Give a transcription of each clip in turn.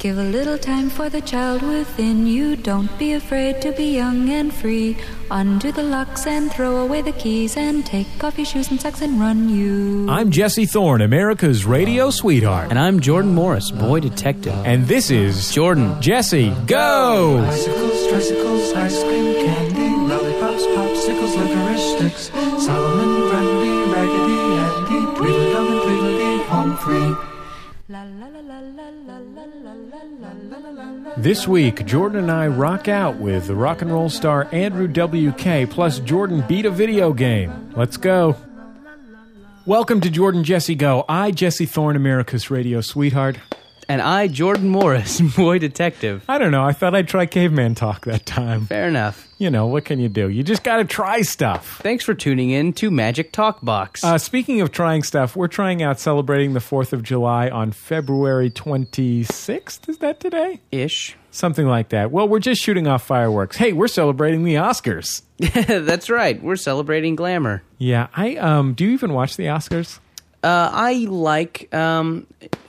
Give a little time for the child within you. Don't be afraid to be young and free. Undo the locks and throw away the keys and take off your shoes and socks and run you. I'm Jesse Thorne, America's radio sweetheart. And I'm Jordan Morris, boy detective. And this is Jordan. Jesse, go! Bicycles, tricycles, ice cream, candy, lollipops, popsicles, licorice sticks, Solomon, Grundy, Raggedy Andy, Tweedledum and Tweedledee, home free. La la la la la la This week, Jordan and I rock out with the rock and roll star Andrew WK, plus Jordan beat a video game. Let's go. Welcome to Jordan Jesse Go. I, Jesse Thorne, America's radio sweetheart. And I, Jordan Morris, boy detective. I don't know, I thought I'd try caveman talk that time. Fair enough. You know, what can you do? You just gotta try stuff. Thanks for tuning in to Magic Talk Box. Uh, speaking of trying stuff, we're trying out celebrating the 4th of July on February 26th. Is that today? Ish. Something like that. Well, we're just shooting off fireworks. Hey, we're celebrating the Oscars. That's right. We're celebrating glamour. Yeah, I um do you even watch the Oscars? Uh, I like. Um,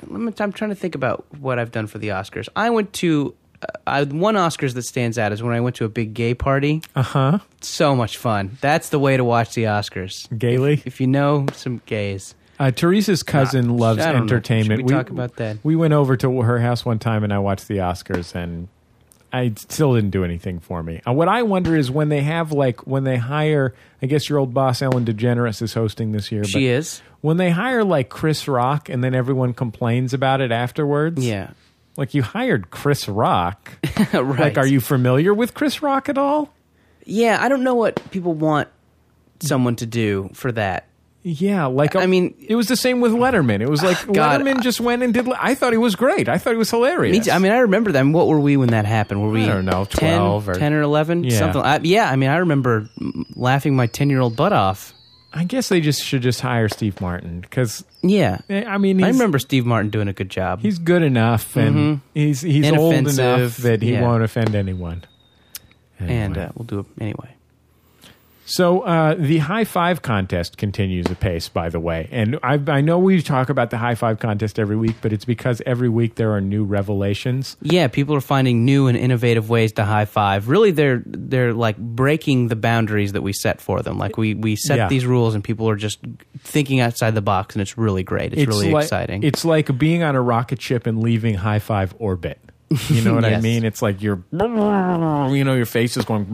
me, I'm trying to think about what I've done for the Oscars. I went to. Uh, I, one Oscars that stands out is when I went to a big gay party. Uh-huh. So much fun. That's the way to watch the Oscars. Gaily. If you know some gays. Uh, Teresa's cousin loves I don't know. entertainment. Should we talk about that? We went over to her house one time and I watched the Oscars and I still didn't do anything for me. Uh, what I wonder is when they have like when they hire, I guess your old boss Ellen DeGeneres is hosting this year. She is. When they hire like Chris Rock and then everyone complains about it afterwards. Yeah. Like you hired Chris Rock. right. Like, are you familiar with Chris Rock at all? Yeah, I don't know what people want someone to do for that. Yeah, like I mean- it was the same with Letterman. It was like God, Letterman just went and did. I thought he was great. I thought he was hilarious. I mean, I remember them. What were we when that happened? Were we I don't know, 10, 12 or- 10 or 11? Yeah. Something. I, yeah, I mean, I remember laughing my 10 year old butt off. I guess they just should just hire Steve Martin because Yeah. I mean he's, I remember Steve Martin doing a good job. he's good enough and he's he's old enough that he yeah. won't offend anyone. and Anyway. uh, we'll do it anyway. So uh, the high five contest continues apace, by the way, and I, I know we talk about the high five contest every week, but it's because every week there are new revelations. Yeah, people are finding new and innovative ways to high five. Really, they're they're like breaking the boundaries that we set for them. Like we we set Yeah. these rules, and people are just thinking outside the box, and it's really great. It's, really like, exciting. It's like being on a rocket ship and leaving high five orbit. You know what I mean? It's like you're, you know, your face is going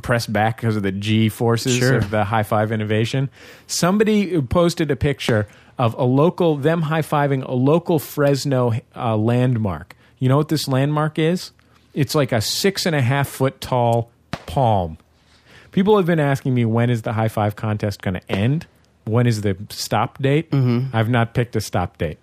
pressed back because of the G forces Sure. of the high five innovation. Somebody posted a picture of a local, them high fiving a local Fresno uh, landmark. You know what this landmark is? It's like a six and a half foot tall palm. People have been asking me when is the high five contest going to end? When is the stop date? Mm-hmm. I've not picked a stop date.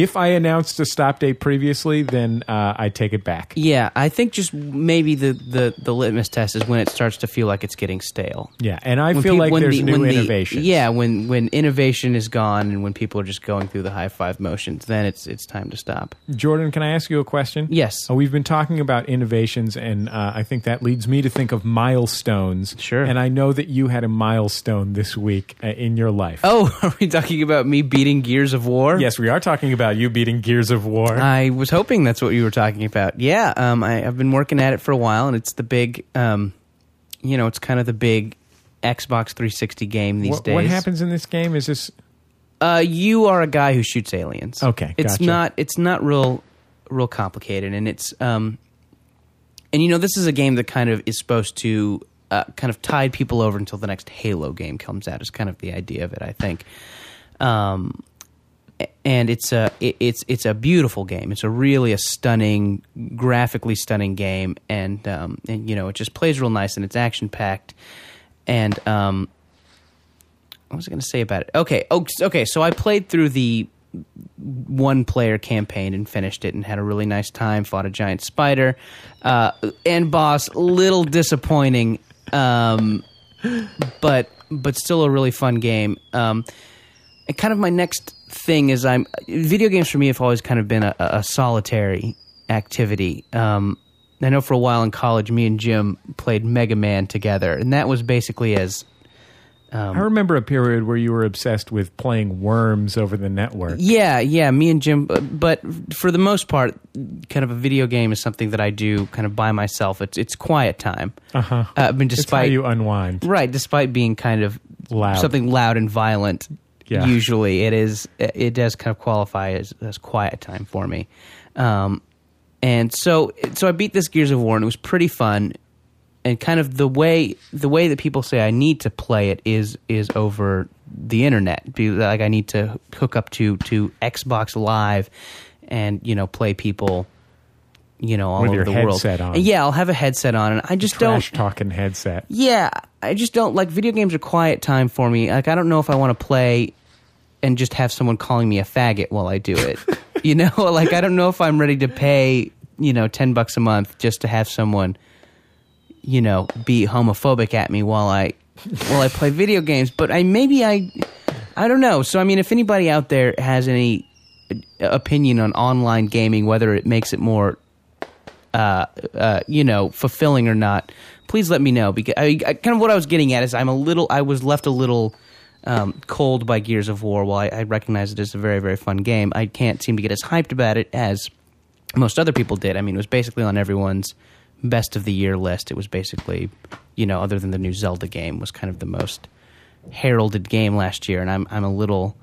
If I announced a stop date previously, then uh, I take it back. yeah, I think just maybe the, the the litmus test is when it starts to feel like it's getting stale. Yeah, and I When feel like when there's the- new when the- Yeah, when when innovation is gone and when people are just going through the high five motions, then it's it's time to stop. Jordan, can I ask you a question? Yes. Uh, we've been talking about innovations, and uh, I think that leads me to think of milestones. Sure. And I know that you had a milestone this week uh, in your life. Oh, are we talking about me beating Gears of War? Yes, we are talking about you beating Gears of War. I was hoping that's what you were talking about. Yeah, um, I, I've been working at it for a while, and it's the big, um, you know, it's kind of the big Xbox 360 game these what, days. what happens in this game? Is this Uh, you are a guy who shoots aliens. Okay, it's gotcha. not it's not real real complicated, and it's um, and you know this is a game that kind of is supposed to uh, kind of tide people over until the next Halo game comes out. Is kind of the idea of it, I think. Um, and it's a it, it's it's a beautiful game. It's a really a stunning, graphically stunning game, and um, and you know it just plays real nice and it's action packed, and um, what was I going to say about it? Okay, oh, okay. So I played through the one player campaign and finished it and had a really nice time. Fought a giant spider, uh, and boss. Little disappointing, um, but but still a really fun game. Um, and kind of my next thing is I'm video games for me have always kind of been a, a solitary activity. Um, I know for a while in college, me and Jim played Mega Man together, and that was basically as Um, I remember a period where you were obsessed with playing Worms over the network. Yeah, yeah, me and Jim. But, but for the most part, kind of a video game is something that I do kind of by myself. It's it's quiet time. Uh-huh. Uh, I mean, despite you unwind. right, despite being kind of Loud. something loud and violent. Yeah. Usually, it is. It does kind of qualify as, as quiet time for me. Um, and so, so I beat this Gears of War, and it was pretty fun. And kind of the way the way that people say I need to play it is is over the internet. Like I need to hook up to to Xbox Live, and you know play people, you know all With over your the world. on. Yeah, I'll have a headset on, and I just Trash don't. talking headset. Yeah, I just don't like video games are quiet time for me. Like I don't know if I want to play and just have someone calling me a faggot while I do it. you know, like I don't know if I'm ready to pay, you know, 10 bucks a month just to have someone you know, be homophobic at me while I while I play video games, but I maybe I I don't know. So I mean if anybody out there has any opinion on online gaming whether it makes it more uh, uh, you know, fulfilling or not, please let me know. Because I, I, kind of what I was getting at is I'm a little, I was left a little um, cold by Gears of War. While I, I recognize it as a very, very fun game, I can't seem to get as hyped about it as most other people did. I mean, it was basically on everyone's best of the year list. It was basically, you know, other than the new Zelda game, was kind of the most heralded game last year, and I'm I'm a little,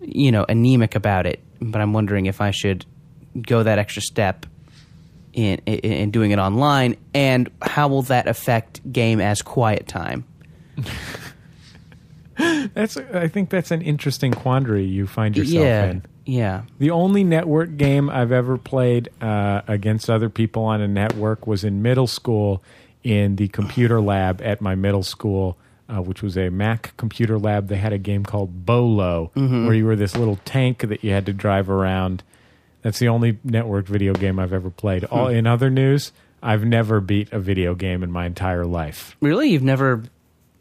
you know, anemic about it. But I'm wondering if I should go that extra step in, in in doing it online, and how will that affect game as quiet time? That's. I think that's an interesting quandary you find yourself yeah, in. yeah. The only network game I've ever played uh, against other people on a network was in middle school in the computer lab at my middle school, uh, which was a Mac computer lab. They had a game called Bolo, where you were this little tank that you had to drive around. That's the only network video game I've ever played. All in other news, I've never beat a video game in my entire life. Really, you've never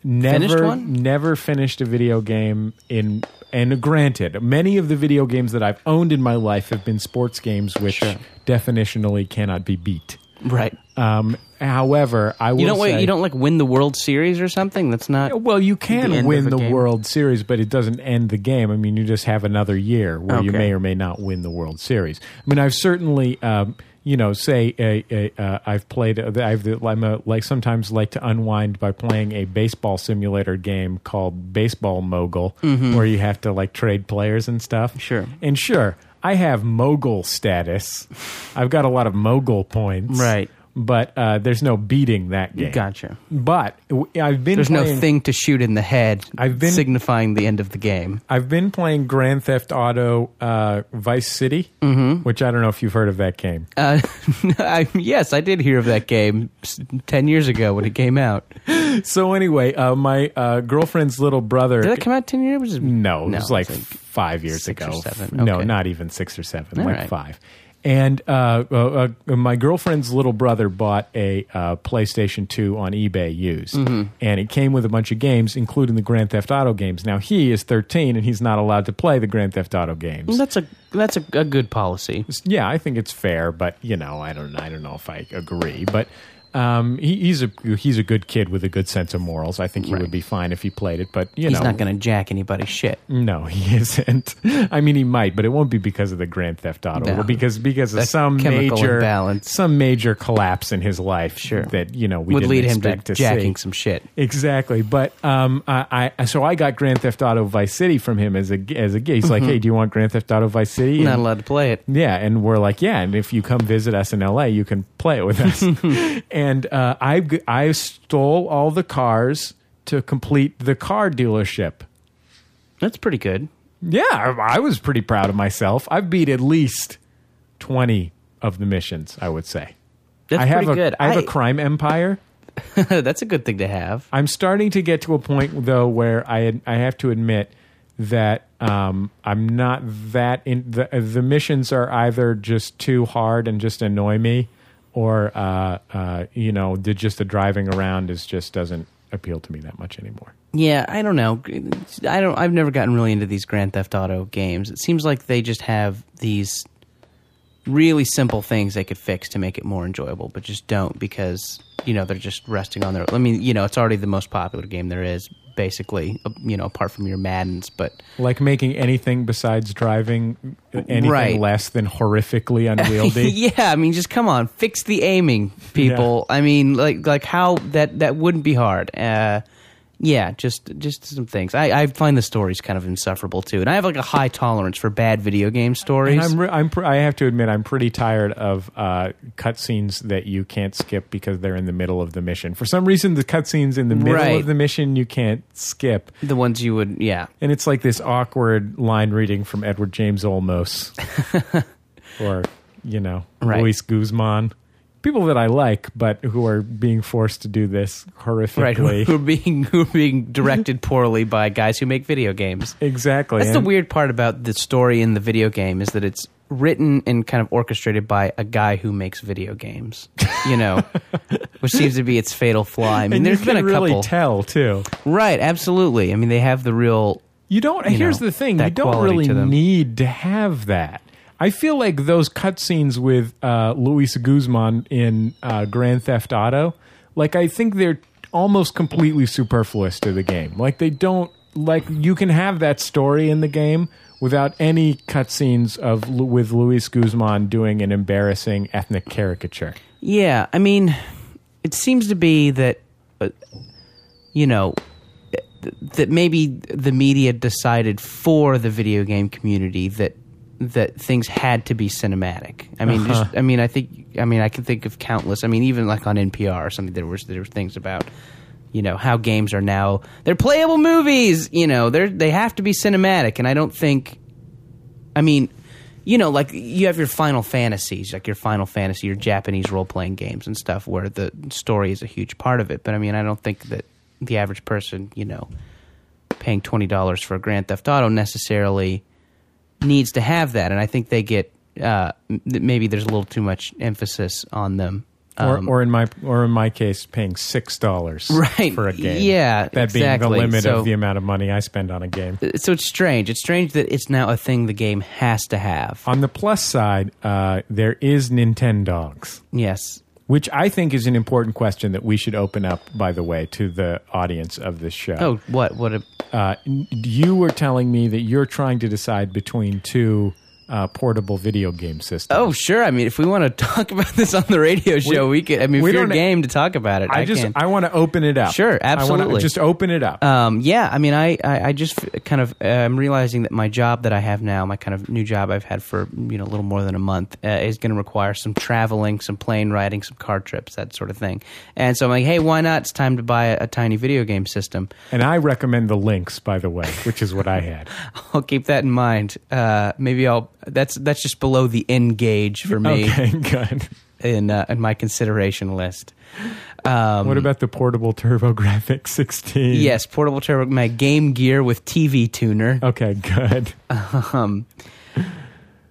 Never, Finished one? never finished a video game in. And granted, many of the video games that I've owned in my life have been sports games, which definitionally cannot be beat. right. Um, however, I will You don't wait. You don't like win the World Series or something. That's not. Well, you can win the game. World Series, but it doesn't end the game. I mean, you just have another year where you may or may not win the World Series. I mean, I've certainly, um, you know, say a, a, uh, I've played. I've I'm a, like sometimes like to unwind by playing a baseball simulator game called Baseball Mogul, where you have to like trade players and stuff. Mm-hmm. Sure. and sure, I have mogul status. I've got a lot of mogul points, Right. But uh, there's no beating that game. Gotcha. But w- I've been There's playing, no thing to shoot in the head, I've been- signifying the end of the game. I've been playing Grand Theft Auto uh, Vice City, Mm-hmm. which I don't know if you've heard of that game. Uh, I, yes, I did hear of that game s- ten years ago when it came out. So anyway, uh, my uh, girlfriend's little brother. Did that come out ten years? ago? no, it was like, five years six or ago. seven. No, Okay. not even six or seven, All like right. five. And uh, uh, uh, my girlfriend's little brother bought a uh, PlayStation 2 on eBay used. Mm-hmm. And it came with a bunch of games, including the Grand Theft Auto games. Now, he is 13 and he's not allowed to play the Grand Theft Auto games. That's a that's a, a good policy. yeah, I think it's fair, but you know, I don't, I don't know if I agree. But um, he, he's a he's a good kid with a good sense of morals. I think he Right. would be fine if he played it. But you know, He's know, not going to jack anybody's shit. no, he isn't. I mean, he might, but it won't be because of the Grand Theft Auto. No. Or because because of some major imbalance. some major collapse in his life. Sure. that you know we Would lead him to to, jacking see. some shit. Exactly, but um, I, I so I got Grand Theft Auto Vice City from him as a as a gift. He's like, hey, do you want Grand Theft Auto Vice City? Mm-hmm. Not allowed to play it. yeah, and we're like, yeah, and if you come visit us in LA, you can play it with us. and uh, I I stole all the cars to complete the car dealership. That's pretty good. Yeah, I, I was pretty proud of myself. I've beat at least twenty of the missions. I would say. That's I have pretty a good. I have I- a crime empire. that's a good thing to have. I'm starting to get to a point though where I I have to admit that um, I'm not that in the the missions are either just too hard and just annoy me, or uh, uh, you know, just the driving around is just doesn't appeal to me that much anymore. Yeah, I don't know. I don't. I've never gotten really into these Grand Theft Auto games. It seems like they just have these really simple things they could fix to make it more enjoyable, but just don't because you know they're just resting on their. I mean, you know, it's already the most popular game there is basically, you know, apart from your Maddens, but like making anything besides driving anything right. less than horrifically unwieldy. yeah, I mean, just come on, fix the aiming, people. Yeah. I mean, like like how that that wouldn't be hard. Uh, yeah, just just some things. I, I find the stories kind of insufferable too, and I have like a high tolerance for bad video game stories. And I'm, re- I'm pr- I have to admit, I'm pretty tired of uh, cutscenes that you can't skip because they're in the middle of the mission. For some reason, the cutscenes in the middle Right. of the mission you can't skip, the ones you would, yeah, and it's like this awkward line reading from Edward James Olmos, or you know, Right. Luis Guzman people that I like, but who are being forced to do this horrifically. Right, who, who are being who are being directed poorly by guys who make video games. Exactly. That's and the weird part about the story in the video game is that it's written and kind of orchestrated by a guy who makes video games. You know, which seems to be its fatal flaw. I mean, and there's been a really couple. Tell too. Right. Absolutely. I mean, they have the real. You don't. You here's know, the thing. You don't really to need to have that I feel like those cutscenes with uh, Luis Guzman in uh, Grand Theft Auto, like I think they're almost completely superfluous to the game. Like they don't like you can have that story in the game without any cutscenes of with Luis Guzman doing an embarrassing ethnic caricature. Yeah, I mean, it seems to be that uh, you know that maybe the media decided for the video game community that that things had to be cinematic. I mean, uh-huh. just, I mean, I think, I mean, I can think of countless. I mean, even like on NPR or something, there was there were things about, you know, how games are now they're playable movies. You know, they're they have to be cinematic, and I don't think, I mean, you know, like you have your Final Fantasies, like your Final Fantasy, your Japanese role playing games and stuff, where the story is a huge part of it. But I mean, I don't think that the average person, you know, paying twenty dollars for a Grand Theft Auto necessarily needs to have that, and I think they get uh, maybe there's a little too much emphasis on them. Um, or, or in my or in my case, paying six dollars right. for a game. Yeah, that exactly. being the limit so, of the amount of money I spend on a game. Uh, so it's strange. It's strange that it's now a thing the game has to have. On the plus side, uh, there is Dogs. Yes, which I think is an important question that we should open up, by the way, to the audience of this show. Oh, what? What? A- uh, you were telling me that you're trying to decide between two uh, portable video game system. Oh, sure. I mean, if we want to talk about this on the radio show, we, we could. I mean, we're game to talk about it, I, I just can. I want to open it up. Sure, absolutely. just open it up. Um, yeah, I mean, I, I, I just kind of am uh, realizing that my job that I have now, my kind of new job I've had for you know a little more than a month, uh, is going to require some traveling, some plane riding, some car trips, that sort of thing. And so I'm like, hey, why not? It's time to buy a, a tiny video game system. And I recommend the Lynx, by the way, which is what I had. I'll keep that in mind. Uh, maybe I'll that's that's just below the N-Gage for me. Okay, good. In uh, in my consideration list. Um, what about the portable TurboGrafx 16? Yes, portable Turbo. My Game Gear with TV tuner. Okay, good. Um,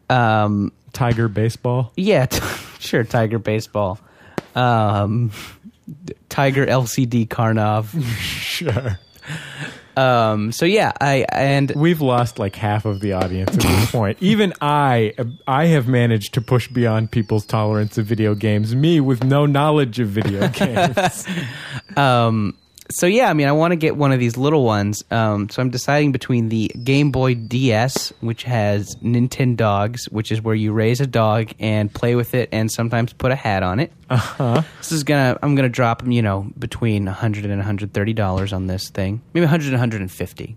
um, Tiger baseball. Yeah, t- sure. Tiger baseball. Um, Tiger LCD Karnov. sure. Um, so yeah, I and we've lost like half of the audience at this point. Even I, I have managed to push beyond people's tolerance of video games. Me with no knowledge of video games. um, so yeah, I mean, I want to get one of these little ones. Um, so I'm deciding between the Game Boy DS, which has Nintendo Dogs, which is where you raise a dog and play with it, and sometimes put a hat on it. Uh-huh. This is gonna I'm gonna drop you know between 100 and 130 dollars on this thing, maybe 100 and 150.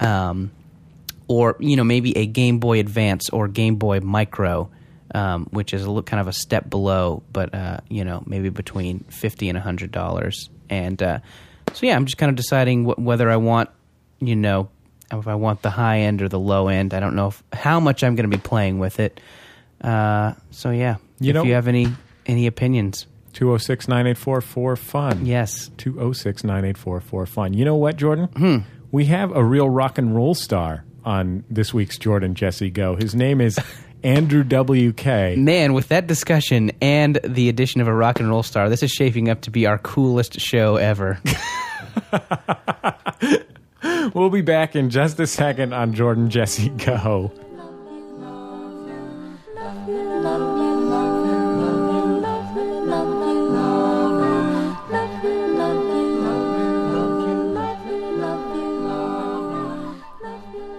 Um, or you know maybe a Game Boy Advance or Game Boy Micro, um, which is a little, kind of a step below, but uh, you know maybe between fifty and hundred dollars. And uh, so yeah, I'm just kind of deciding wh- whether I want, you know, if I want the high end or the low end. I don't know if, how much I'm going to be playing with it. Uh, so yeah, you if know, you have any any opinions. 206 984 fun. Yes. 206 984 fun. You know what, Jordan? Hmm. We have a real rock and roll star on this week's Jordan Jesse Go. His name is Andrew WK. Man, with that discussion and the addition of a rock and roll star, this is shaping up to be our coolest show ever. we'll be back in just a second on Jordan Jesse Go.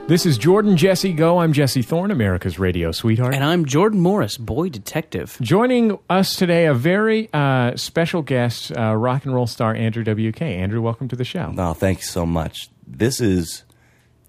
This is Jordan Jesse Go. I'm Jesse Thorne, America's radio sweetheart. And I'm Jordan Morris, boy detective. Joining us today, a very uh, special guest, uh, rock and roll star Andrew WK. Andrew, welcome to the show. No, thank you so much. This is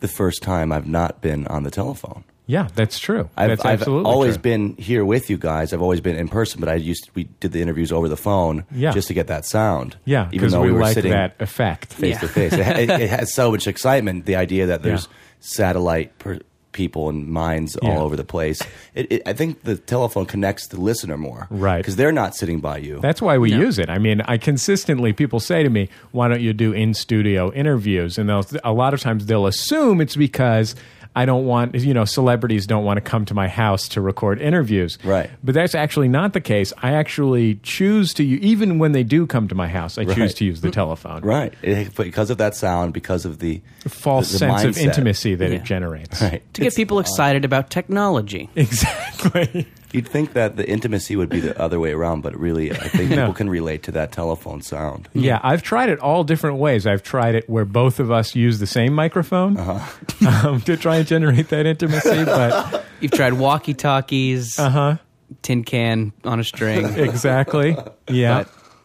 the first time I've not been on the telephone. Yeah, that's true. I've, that's I've absolutely always true. been here with you guys. I've always been in person, but I used we did the interviews over the phone Yeah. just to get that sound. Yeah, even though we, we, were like sitting that effect. face Yeah. to face. It, it, it has so much excitement. The idea that there's Yeah. Satellite per, people and minds Yeah. all over the place. It, it, I think the telephone connects the listener more, Right. Because they're not sitting by you. That's why we No. use it. I mean, I consistently people say to me, "Why don't you do in studio interviews?" And they'll a lot of times they'll assume it's because I don't want you know celebrities don't want to come to my house to record interviews. Right. But that's actually not the case. I actually choose to u- even when they do come to my house, I choose to use the telephone. right, it, because of that sound, because of the False the- the sense of intimacy that Yeah. it generates. Right. To get It's people odd. excited about technology. Exactly. You'd think that the intimacy would be the other way around, but really, I think No. people can relate to that telephone sound. Yeah, I've tried it all different ways. I've tried it where both of us use the same microphone Uh-huh. um, to try and generate that intimacy, but You've tried walkie talkies, uh huh, tin can on a string. exactly. Yeah,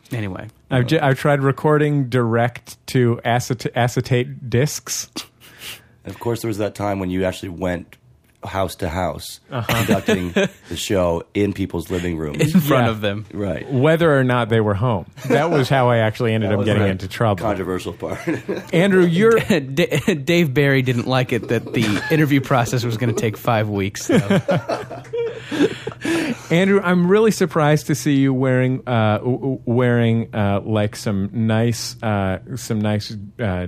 But anyway, I've j- I've tried recording direct to acet- acetate discs. And of course, there was that time when you actually went house to house Uh-huh. conducting the show in people's living rooms. in front Yeah. of them. right. Whether or not they were home, that was how I actually ended up getting into trouble. Controversial part. Andrew, you're D- Dave Barry didn't like it that the interview process was going to take five weeks. So. Andrew, I'm really surprised to see you wearing uh, w- w- wearing uh, like some nice uh, some nice uh,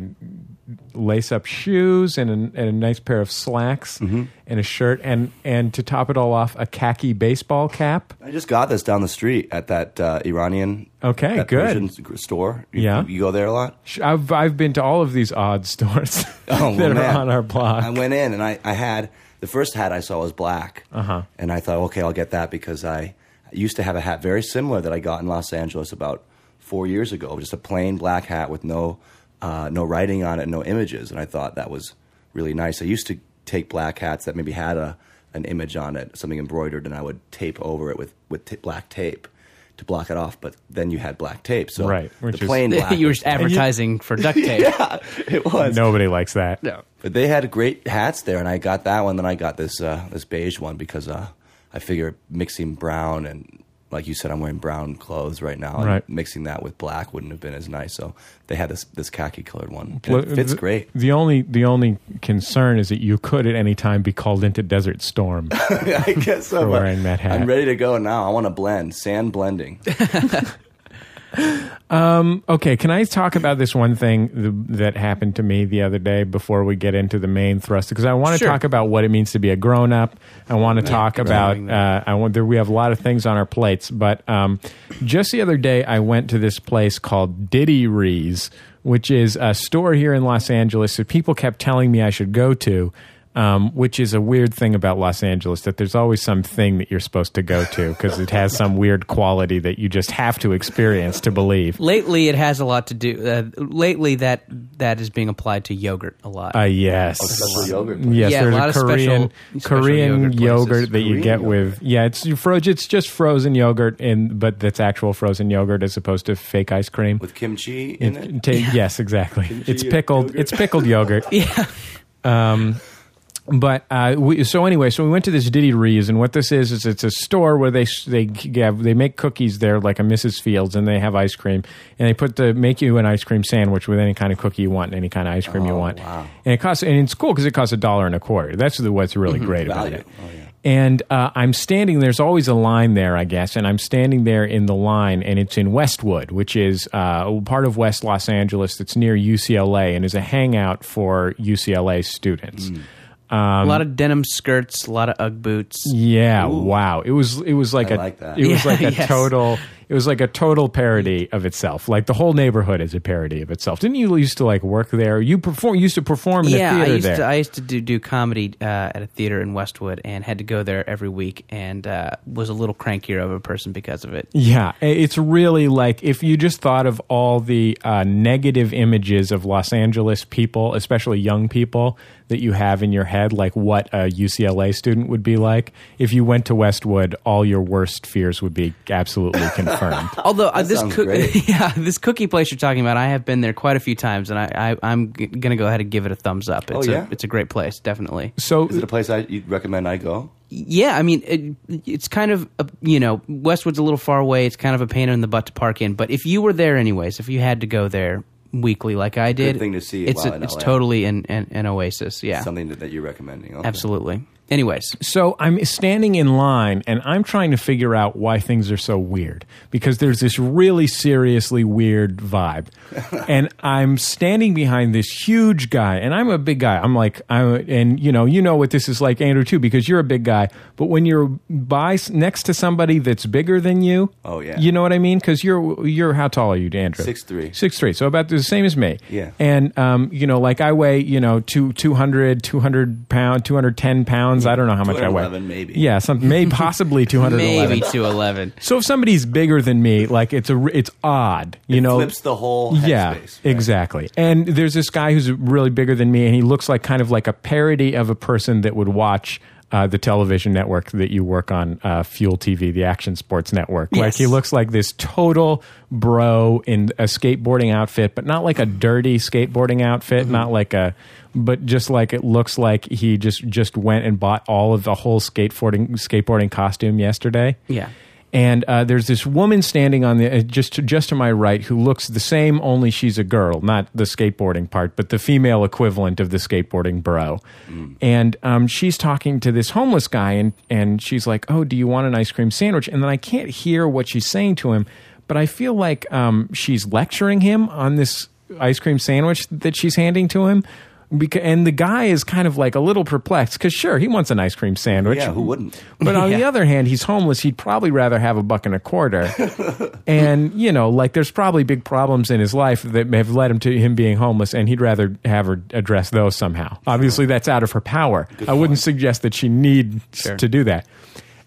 lace up shoes and a, and a nice pair of slacks Mm-hmm. and a shirt and and to top it all off a khaki baseball cap. I just got this down the street at that uh, Iranian Okay, that good. Persian store. You, Yeah. you go there a lot. I've I've been to all of these odd stores Oh, that well, are on our blog. I went in and I, I had the first hat I saw was black, Uh-huh. and I thought, okay, I'll get that because I used to have a hat very similar that I got in Los Angeles about four years ago, just a plain black hat with no uh, no writing on it, no images, and I thought that was really nice. I used to take black hats that maybe had a an image on it, something embroidered, and I would tape over it with with t- black tape to block it off. But then you had black tape, so Right, the is- plain black. you were was- advertising for duct tape. yeah, it was. Nobody likes that. No. But they had great hats there, and I got that one. Then I got this uh, this beige one because uh, I figure mixing brown and like you said, I'm wearing brown clothes right now, and Right. mixing that with black wouldn't have been as nice. So they had this this khaki colored one. And it fits the- great. The only the only concern is that you could at any time be called into Desert Storm. I guess so. For wearing that hat. I'm ready to go now. I want to blend sand blending. Okay, can I talk about this one thing th- that happened to me the other day before we get into the main thrust? Because I want to Sure. talk about what it means to be a grown up. I want to talk about. growing Uh, I want. There, we have a lot of things on our plates, but um, just the other day, I went to this place called Diddy Riese, which is a store here in Los Angeles that people kept telling me I should go to. Um, which is a weird thing about Los Angeles that there's always some thing that you're supposed to go to because it has some weird quality that you just have to experience to believe. Lately, it has a lot to do. Uh, lately, that that is being applied to yogurt a lot. Uh, yes. special yogurt Yes, Yeah, a there's lot a of special- Korean special yogurt yogurt, places. that you get yogurt. with yeah, it's you fro- it's just frozen yogurt in but that's actual frozen yogurt as opposed to fake ice cream. with kimchi in it. It ta- Yes, exactly. It's pickled. It's pickled yogurt. yeah, But uh, we, so anyway, so we went to this Diddy Riese, and what this is is it's a store where they they have they make cookies there like a Mrs. Fields, and they have ice cream, and they put the make you an ice cream sandwich with any kind of cookie you want, and any kind of ice cream you Oh, want, wow. and it costs and it's cool because it costs a dollar and a quarter. That's the, what's really great about it. Oh, yeah. And uh, I'm standing. There's always a line there, I guess, and I'm standing there in the line, and it's in Westwood, which is uh, part of West Los Angeles. That's near UCLA, and is a hangout for UCLA students. Um, a lot of denim skirts, a lot of UGG boots. Yeah, wow. It was it was like I a like that. it was Yeah, like a yes. total it was like a total parody of itself. Like the whole neighborhood is a parody of itself. Didn't you used to like work there? You perform used to perform in yeah, a I theater used there. to I used to do, do comedy uh, at a theater in Westwood and had to go there every week and uh, was a little crankier of a person because of it. Yeah, it's really like if you just thought of all the uh, negative images of Los Angeles people, especially young people, that you have in your head, like what a UCLA student would be like. If you went to Westwood, all your worst fears would be absolutely confirmed. Although uh, this sounds cook- great. yeah, this cookie place you're talking about, I have been there quite a few times, and I, I I'm g- gonna go ahead and give it a thumbs up. It's Oh, yeah? a it's a great place, definitely. So Is it a place I, you'd recommend I go? Yeah, I mean, it, it's kind of a, you know Westwood's a little far away. It's kind of a pain in the butt to park in. But if you were there anyways, if you had to go there weekly like I did, thing to see It's while a, in it's LA. totally an, an an oasis. Yeah, Something that, that you're recommending. Okay. absolutely. Anyways, So I'm standing in line and I'm trying to figure out why things are so weird because there's this really seriously weird vibe. and I'm standing behind this huge guy and I'm a big guy. I'm like I'm and you know, you know what this is like Andrew too because you're a big guy, but when you're by next to somebody that's bigger than you, Oh, yeah. You know what I mean? Cuz you're you're how tall are you, Andrew? 6'3". Six three. So about the same as me. Yeah. And um, you know, like I weigh, you know, two 200, 200 pound, 210 pounds. I don't know how much I weigh. maybe. Yeah, some maybe possibly 211. maybe two eleven. So if somebody's bigger than me, like it's a it's odd, you It know. flips the whole yeah, headspace. right? exactly. And there's this guy who's really bigger than me, and he looks like kind of like a parody of a person that would watch. Uh, the television network that you work on, uh, Fuel TV, the action sports network. Like he looks like this total bro in a skateboarding outfit, but not like a dirty skateboarding outfit, not like a, but just like it looks like he just just went and bought all of the whole skateboarding skateboarding costume yesterday. Yeah. And uh, there's this woman standing on the uh, just to, just to my right who looks the same, only she's a girl, not the skateboarding part, but the female equivalent of the skateboarding bro. And um, she's talking to this homeless guy, and and she's like, "Oh, do you want an ice cream sandwich?" And then I can't hear what she's saying to him, but I feel like um, she's lecturing him on this ice cream sandwich that she's handing to him. Because, and the guy is kind of like a little perplexed because sure he wants an ice cream sandwich Yeah, who wouldn't? but on the other hand, he's homeless. He'd probably rather have a buck and a quarter. and, you know, like there's probably big problems in his life that may have led him to him being homeless, and he'd rather have her address those somehow. Obviously, that's out of her power. I wouldn't suggest that she needs Sure. to do that.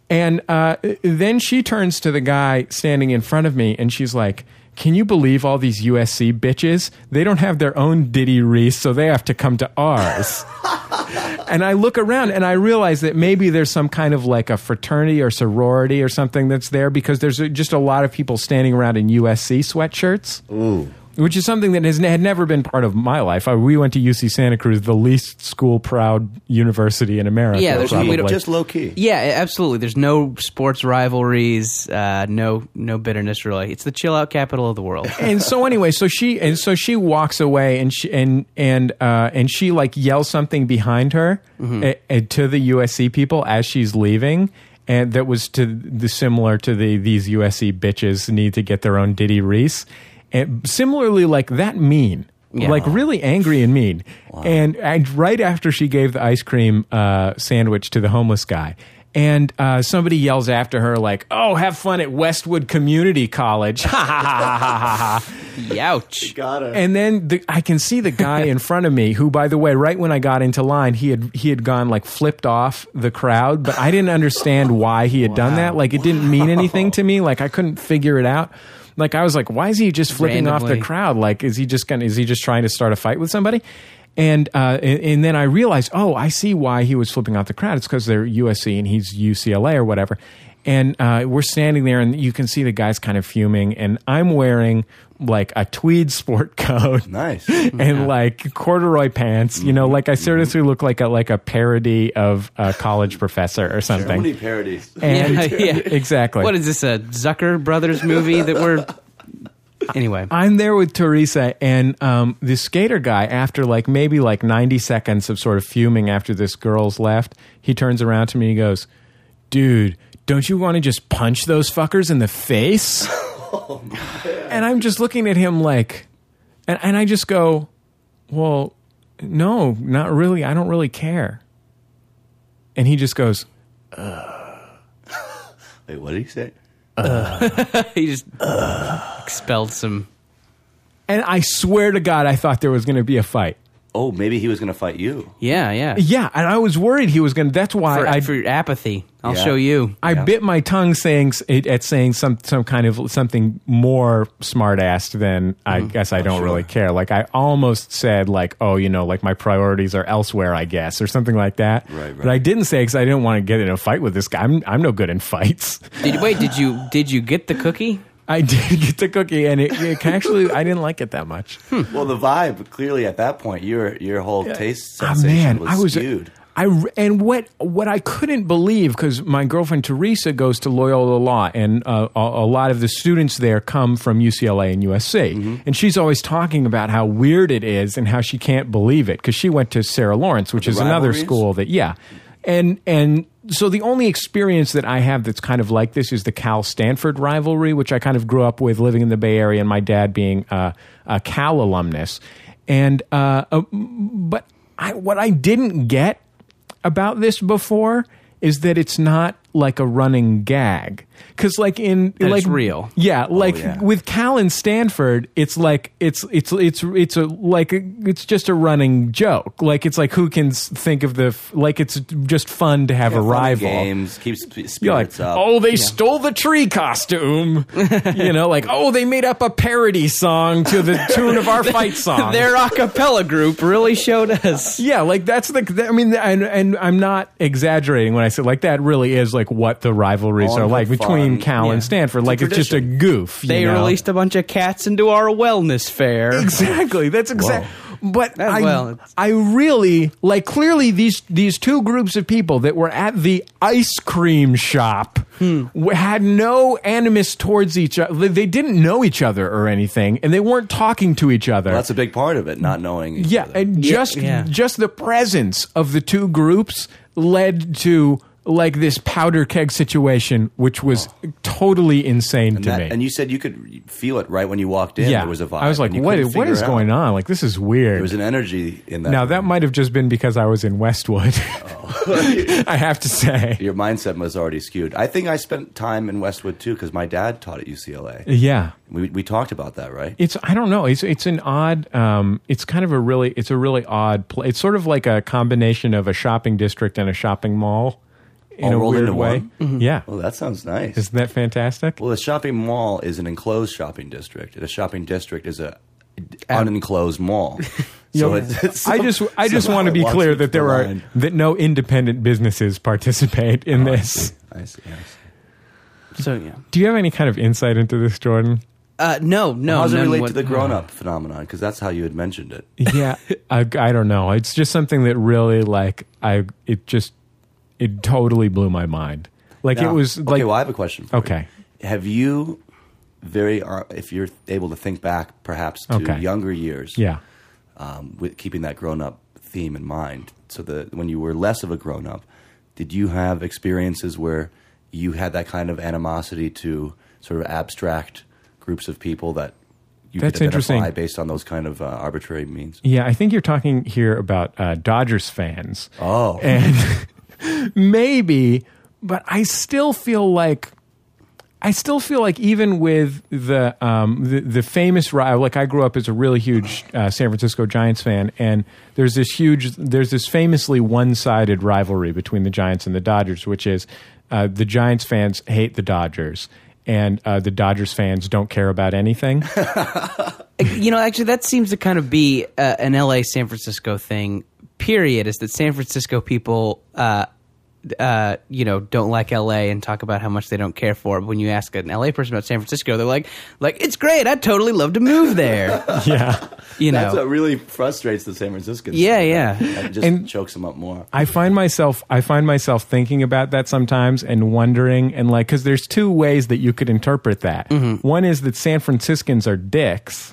And uh, then she turns to the guy standing in front of me, and she's like, can you believe all these USC bitches? They don't have their own Diddy Riese, so they have to come to ours. and I look around and I realize that maybe there's some kind of like a fraternity or sorority or something that's there because there's just a lot of people standing around in USC sweatshirts. Ooh. Which is something that has had never been part of my life. Uh, we went to UC Santa Cruz, the least school proud university in America. Yeah, there's- we probably. don't- Just low key. Yeah, absolutely. There's no sports rivalries, uh, no no bitterness. Really, it's the chill out capital of the world. and so anyway, so she and so she walks away and she and and uh, and she like yells something behind her uh, uh, to the USC people as she's leaving. And that was to the similar to the these USC bitches need to get their own Diddy Riese, and similarly like that mean, Yeah. like really angry and mean. And, and right after she gave the ice cream uh, sandwich to the homeless guy, and uh, somebody yells after her like, "Oh, have fun at Westwood Community College!" Ha ha ha ha ha ha. Youch. Got her. And then the, I can see the guy in front of me, who, by the way, right when I got into line, he had he had gone like flipped off the crowd, but I didn't understand why he had done that. Like it didn't mean anything to me. Like I couldn't figure it out. Like I was like, why is he just flipping off the crowd? Like is he just gonna? Is he just trying to start a fight with somebody? And, uh, and and then I realized, oh, I see why he was flipping off the crowd. It's because they're USC and he's UCLA or whatever. And uh, we're standing there, and you can see the guy's kind of fuming. And I'm wearing like a tweed sport coat, Nice. and like corduroy pants. You know, like I seriously look like a like a parody of a college professor or So something. many parodies. And Yeah, yeah. exactly. What is this? A Zucker Brothers movie that we're? Anyway, I'm there with Teresa and um, this skater guy. After like maybe like 90 seconds of sort of fuming after this girl's left, he turns around to me. and He goes, "Dude, don't you want to just punch those fuckers in the face?" And I'm just looking at him like, and, and I just go, "Well, no, not really. I don't really care." And he just goes, Wait, what did he say? he just expelled some. and I swear to God, I thought there was going to be a fight. Oh, maybe he was going to fight you. Yeah, yeah. Yeah, and I was worried he was going to. That's why For, I for your apathy, I'll Yeah. show you. I Yeah. bit my tongue saying s- it- at saying some some kind of something more smart assed than I Mm-hmm. guess I don't sure. really care. Like I almost said like oh you know like my priorities are elsewhere I guess or something like that. Right, right. But I didn't say because I didn't want to get in a fight with this guy. I'm I'm no good in fights. Did wait? Did you did you get the cookie? I did get the cookie and it, it actually I didn't like it that much. Well, the vibe clearly at that point, your your whole taste Ah, sensation man, was, I was skewed. I and what what I couldn't believe because my girlfriend Teresa goes to Loyola Law and uh, a, a lot of the students there come from UCLA and USC Mm-hmm. and she's always talking about how weird it is and how she can't believe it because she went to Sarah Lawrence which The is another school that yeah and and so the only experience that I have that's kind of like this is the Cal Stanford rivalry, which I kind of grew up with living in the Bay Area, and my dad being uh, a Cal alumnus. And uh, uh, but I, what I didn't get about this before is that it's not like a running gag because like in That like real. yeah oh, like yeah. with cal and stanford it's like it's it's it's it's a like it's just a running joke like it's like who can think of the f- like it's just fun to have Yeah, a rival games, keep sp- like, up. oh, they stole the tree costume. you know, like, oh, they made up a parody song to the tune of our fight song. Their a cappella group really showed us. Yeah, like that's the. I mean, and, and I'm not exaggerating when I say like that. Really is like what the rivalries All are like for between fun. Cal Yeah. and Stanford. Like it's just a goof. you They know? released a bunch of cats into our wellness fair. exactly. That's exactly. But I, well, I really like clearly these these two groups of people that were at the ice cream shop Hmm. had no animus towards each other. They didn't know each other or anything, and they weren't talking to each other. Well, that's a big part of it, not knowing. Each yeah, other. and Yeah, just yeah. just the presence of the two groups led to like this powder keg situation, which was totally insane Oh. and, to that- me. and you said you could feel it right when you walked in. yeah, there was a vibe. I was like, what? What is going on? Like this is weird. There was an energy in that. Now that might have just been because I was in Westwood. I have to say. your mindset was already skewed. I think I spent time in Westwood too because my dad taught at UCLA. Yeah. We we talked about that, right? It's I don't know. It's it's an odd um it's kind of a really it's a really odd pla It's sort of like a combination of a shopping district and a shopping mall in All a rolled weird way. Mm-hmm. Yeah. Well, that sounds nice. Isn't that fantastic? well, the shopping mall is an enclosed shopping district, and a shopping district is a unenclosed mall. so it's, it's I just I just want to be clear that there the are line. that no independent businesses participate in Oh, I this. see. I see. I see. So yeah. Do you have any kind of insight into this, Jordan? Uh, no, no. How does it relate what- to the grown-up phenomenon? Because that's how you had mentioned it. yeah I, I don't know it's just something that really like i it just it totally blew my mind like Now- it was okay. like well, I have a question. For okay You. Have you very, uh, if you're able to think back, perhaps to Okay. younger years, yeah um, with keeping that grown-up theme in mind, so that when you were less of a grown-up, did you have experiences where you had that kind of animosity to sort of abstract groups of people that you That's could identify interesting. based on those kind of uh, arbitrary means? yeah i think you're talking here about uh, dodgers fans Oh, and maybe but i still feel like I still feel like even with the um, the, the famous rival, like I grew up as a really huge uh, San Francisco Giants fan, and there's this huge, there's this famously one-sided rivalry between the Giants and the Dodgers, which is uh, the Giants fans hate the Dodgers, and uh, the Dodgers fans don't care about anything. You know, actually, that seems to kind of be uh, an LA San Francisco thing. Period. Is that San Francisco people, uh, uh, you know, don't like LA and talk about how much they don't care for. it. But when you ask an LA person about San Francisco, they're like, "Like it's great. I'd totally love to move there." yeah. You know, that's what really frustrates the San Franciscans. Yeah, yeah. That just And- chokes them up more. I find myself I find myself thinking about that sometimes and wondering and like because there's two ways that you could interpret that. One is that San Franciscans are dicks,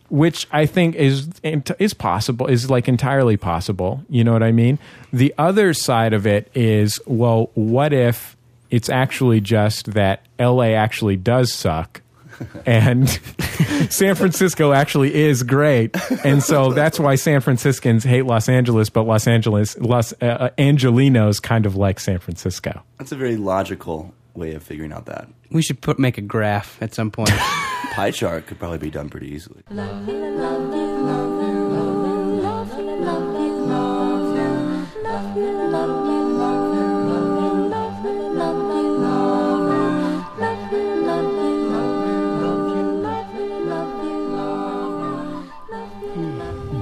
which I think is is possible is like entirely possible. You know what I mean? The other side of it is well, what if it's actually just that L.A. actually does suck. and San Francisco actually is great, and so that's why San Franciscans hate Los Angeles, but Los Angeles, Los uh, uh, Angelenos kind of like San Francisco. That's a very logical way of figuring out that. we should put make a graph at some point. Pie chart could probably be done pretty easily. Love you, love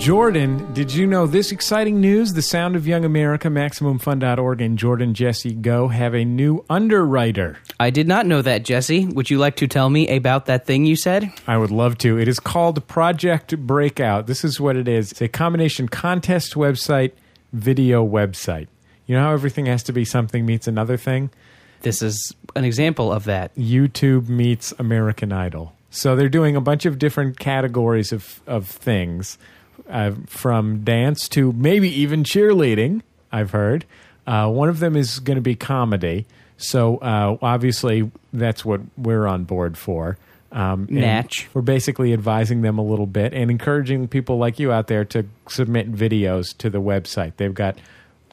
Jordan, did you know this exciting news? The Sound of Young America, MaximumFun.org, and Jordan Jesse Go have a new underwriter. I did not know that, Jesse. Would you like to tell me about that thing you said? I would love to. It is called Project Breakout. This is what it is. It's a combination contest website, video website. You know how everything has to be something meets another thing? This is an example of that. YouTube meets American Idol. So they're doing a bunch of different categories of, of things, uh, from dance to maybe even cheerleading, I've heard. Uh, one of them is going to be comedy. So uh, obviously, that's what we're on board for. Um, and Natch. We're basically advising them a little bit and encouraging people like you out there to submit videos to the website. They've got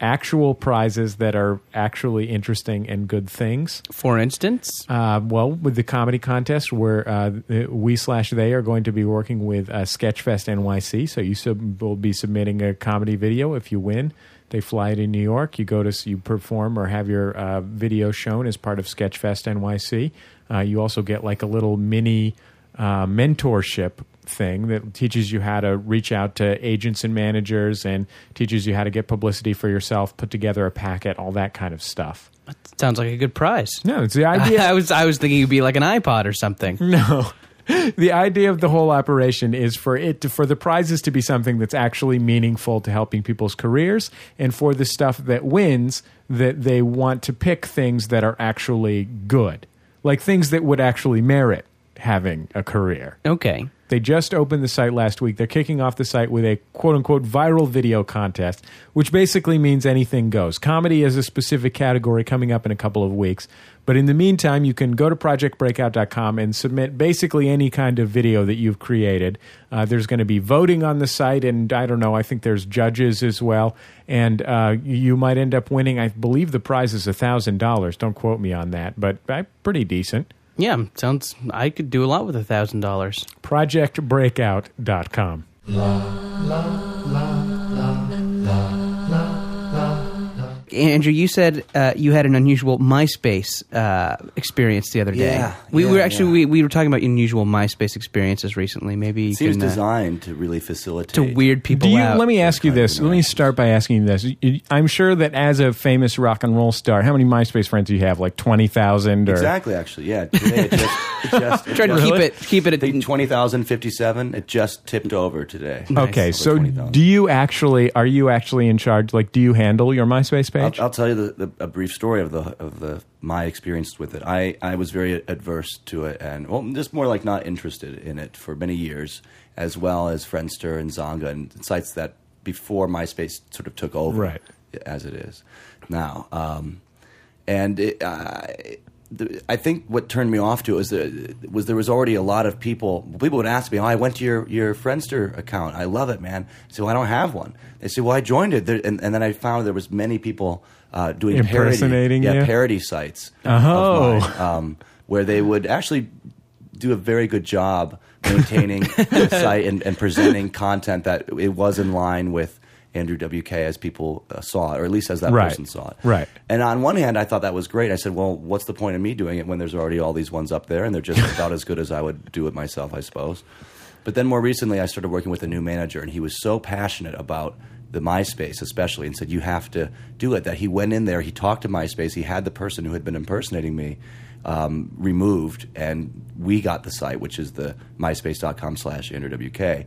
actual prizes that are actually interesting and good things. For instance, Uh, well, with the comedy contest, where uh, we slash they are going to be working with uh, Sketchfest NYC. So you sub- will be submitting a comedy video. If you win, they fly to New York. You go to you perform or have your uh, video shown as part of Sketchfest NYC. Uh, you also get like a little mini uh, mentorship thing that teaches you how to reach out to agents and managers and teaches you how to get publicity for yourself, put together a packet, all that kind of stuff. sounds like a good prize. No, it's the idea. I was I was thinking it'd be like an iPod or something. No. The idea of the whole operation is for it to, for the prizes to be something that's actually meaningful to helping people's careers, and for the stuff that wins that they want to pick things that are actually good, like things that would actually merit having a career. Okay. They just opened the site last week. They're kicking off the site with a quote unquote viral video contest, which basically means anything goes. Comedy is a specific category coming up in a couple of weeks. But in the meantime, you can go to projectbreakout.com and submit basically any kind of video that you've created. Uh, there's going to be voting on the site, and I don't know, I think there's judges as well. And uh, you might end up winning, I believe the prize is $1,000. Don't quote me on that, but uh, pretty decent. Yeah, sounds. I could do a lot with a thousand dollars. projectbreakout.com. Andrew, you said uh, you had an unusual MySpace uh, experience the other day. Yeah, we yeah, were actually yeah. we, we were talking about unusual MySpace experiences recently. Maybe you It seems can, uh, designed to really facilitate to weird people Do you? out. Let me ask you this. Let me start by asking you this. I'm sure that as a famous rock and roll star, how many MySpace friends do you have? Like twenty thousand, or Exactly, actually, yeah. Today it just, it just it Try to just- keep it keep it at twenty thousand fifty-seven. It just tipped over today. Okay, Over so 20,000. do you actually? Are you actually in charge? Like, do you handle your MySpace page? I'll tell you the, the, a brief story of the of the my experience with it. I, I was very adverse to it, and well, just more like not interested in it for many years, as well as Friendster and Xanga and sites that before MySpace sort of took over, Right. as it is now. Um, and it, uh, the, I think what turned me off to it was, the, was there was already a lot of people. People would ask me, "Oh, I went to your, your Friendster account. I love it, man." I said, "Well, I don't have one." They said, "Well, I joined it," there, and, and then I found there was many people uh, doing Impersonating parody, you? yeah, parody sites, Oh. of mine, um, where they would actually do a very good job maintaining the site and, and presenting content that it was in line with Andrew WK as people uh, saw it, or at least as that Right. person saw it. Right. And on one hand, I thought that was great. I said, well, what's the point of me doing it when there's already all these ones up there and they're just about as good as I would do it myself, I suppose. But then more recently, I started working with a new manager, and he was so passionate about the MySpace, especially, and said, you have to do it. That he went in there, he talked to MySpace, he had the person who had been impersonating me um, removed, and we got the site, which is the myspace.com slash WK.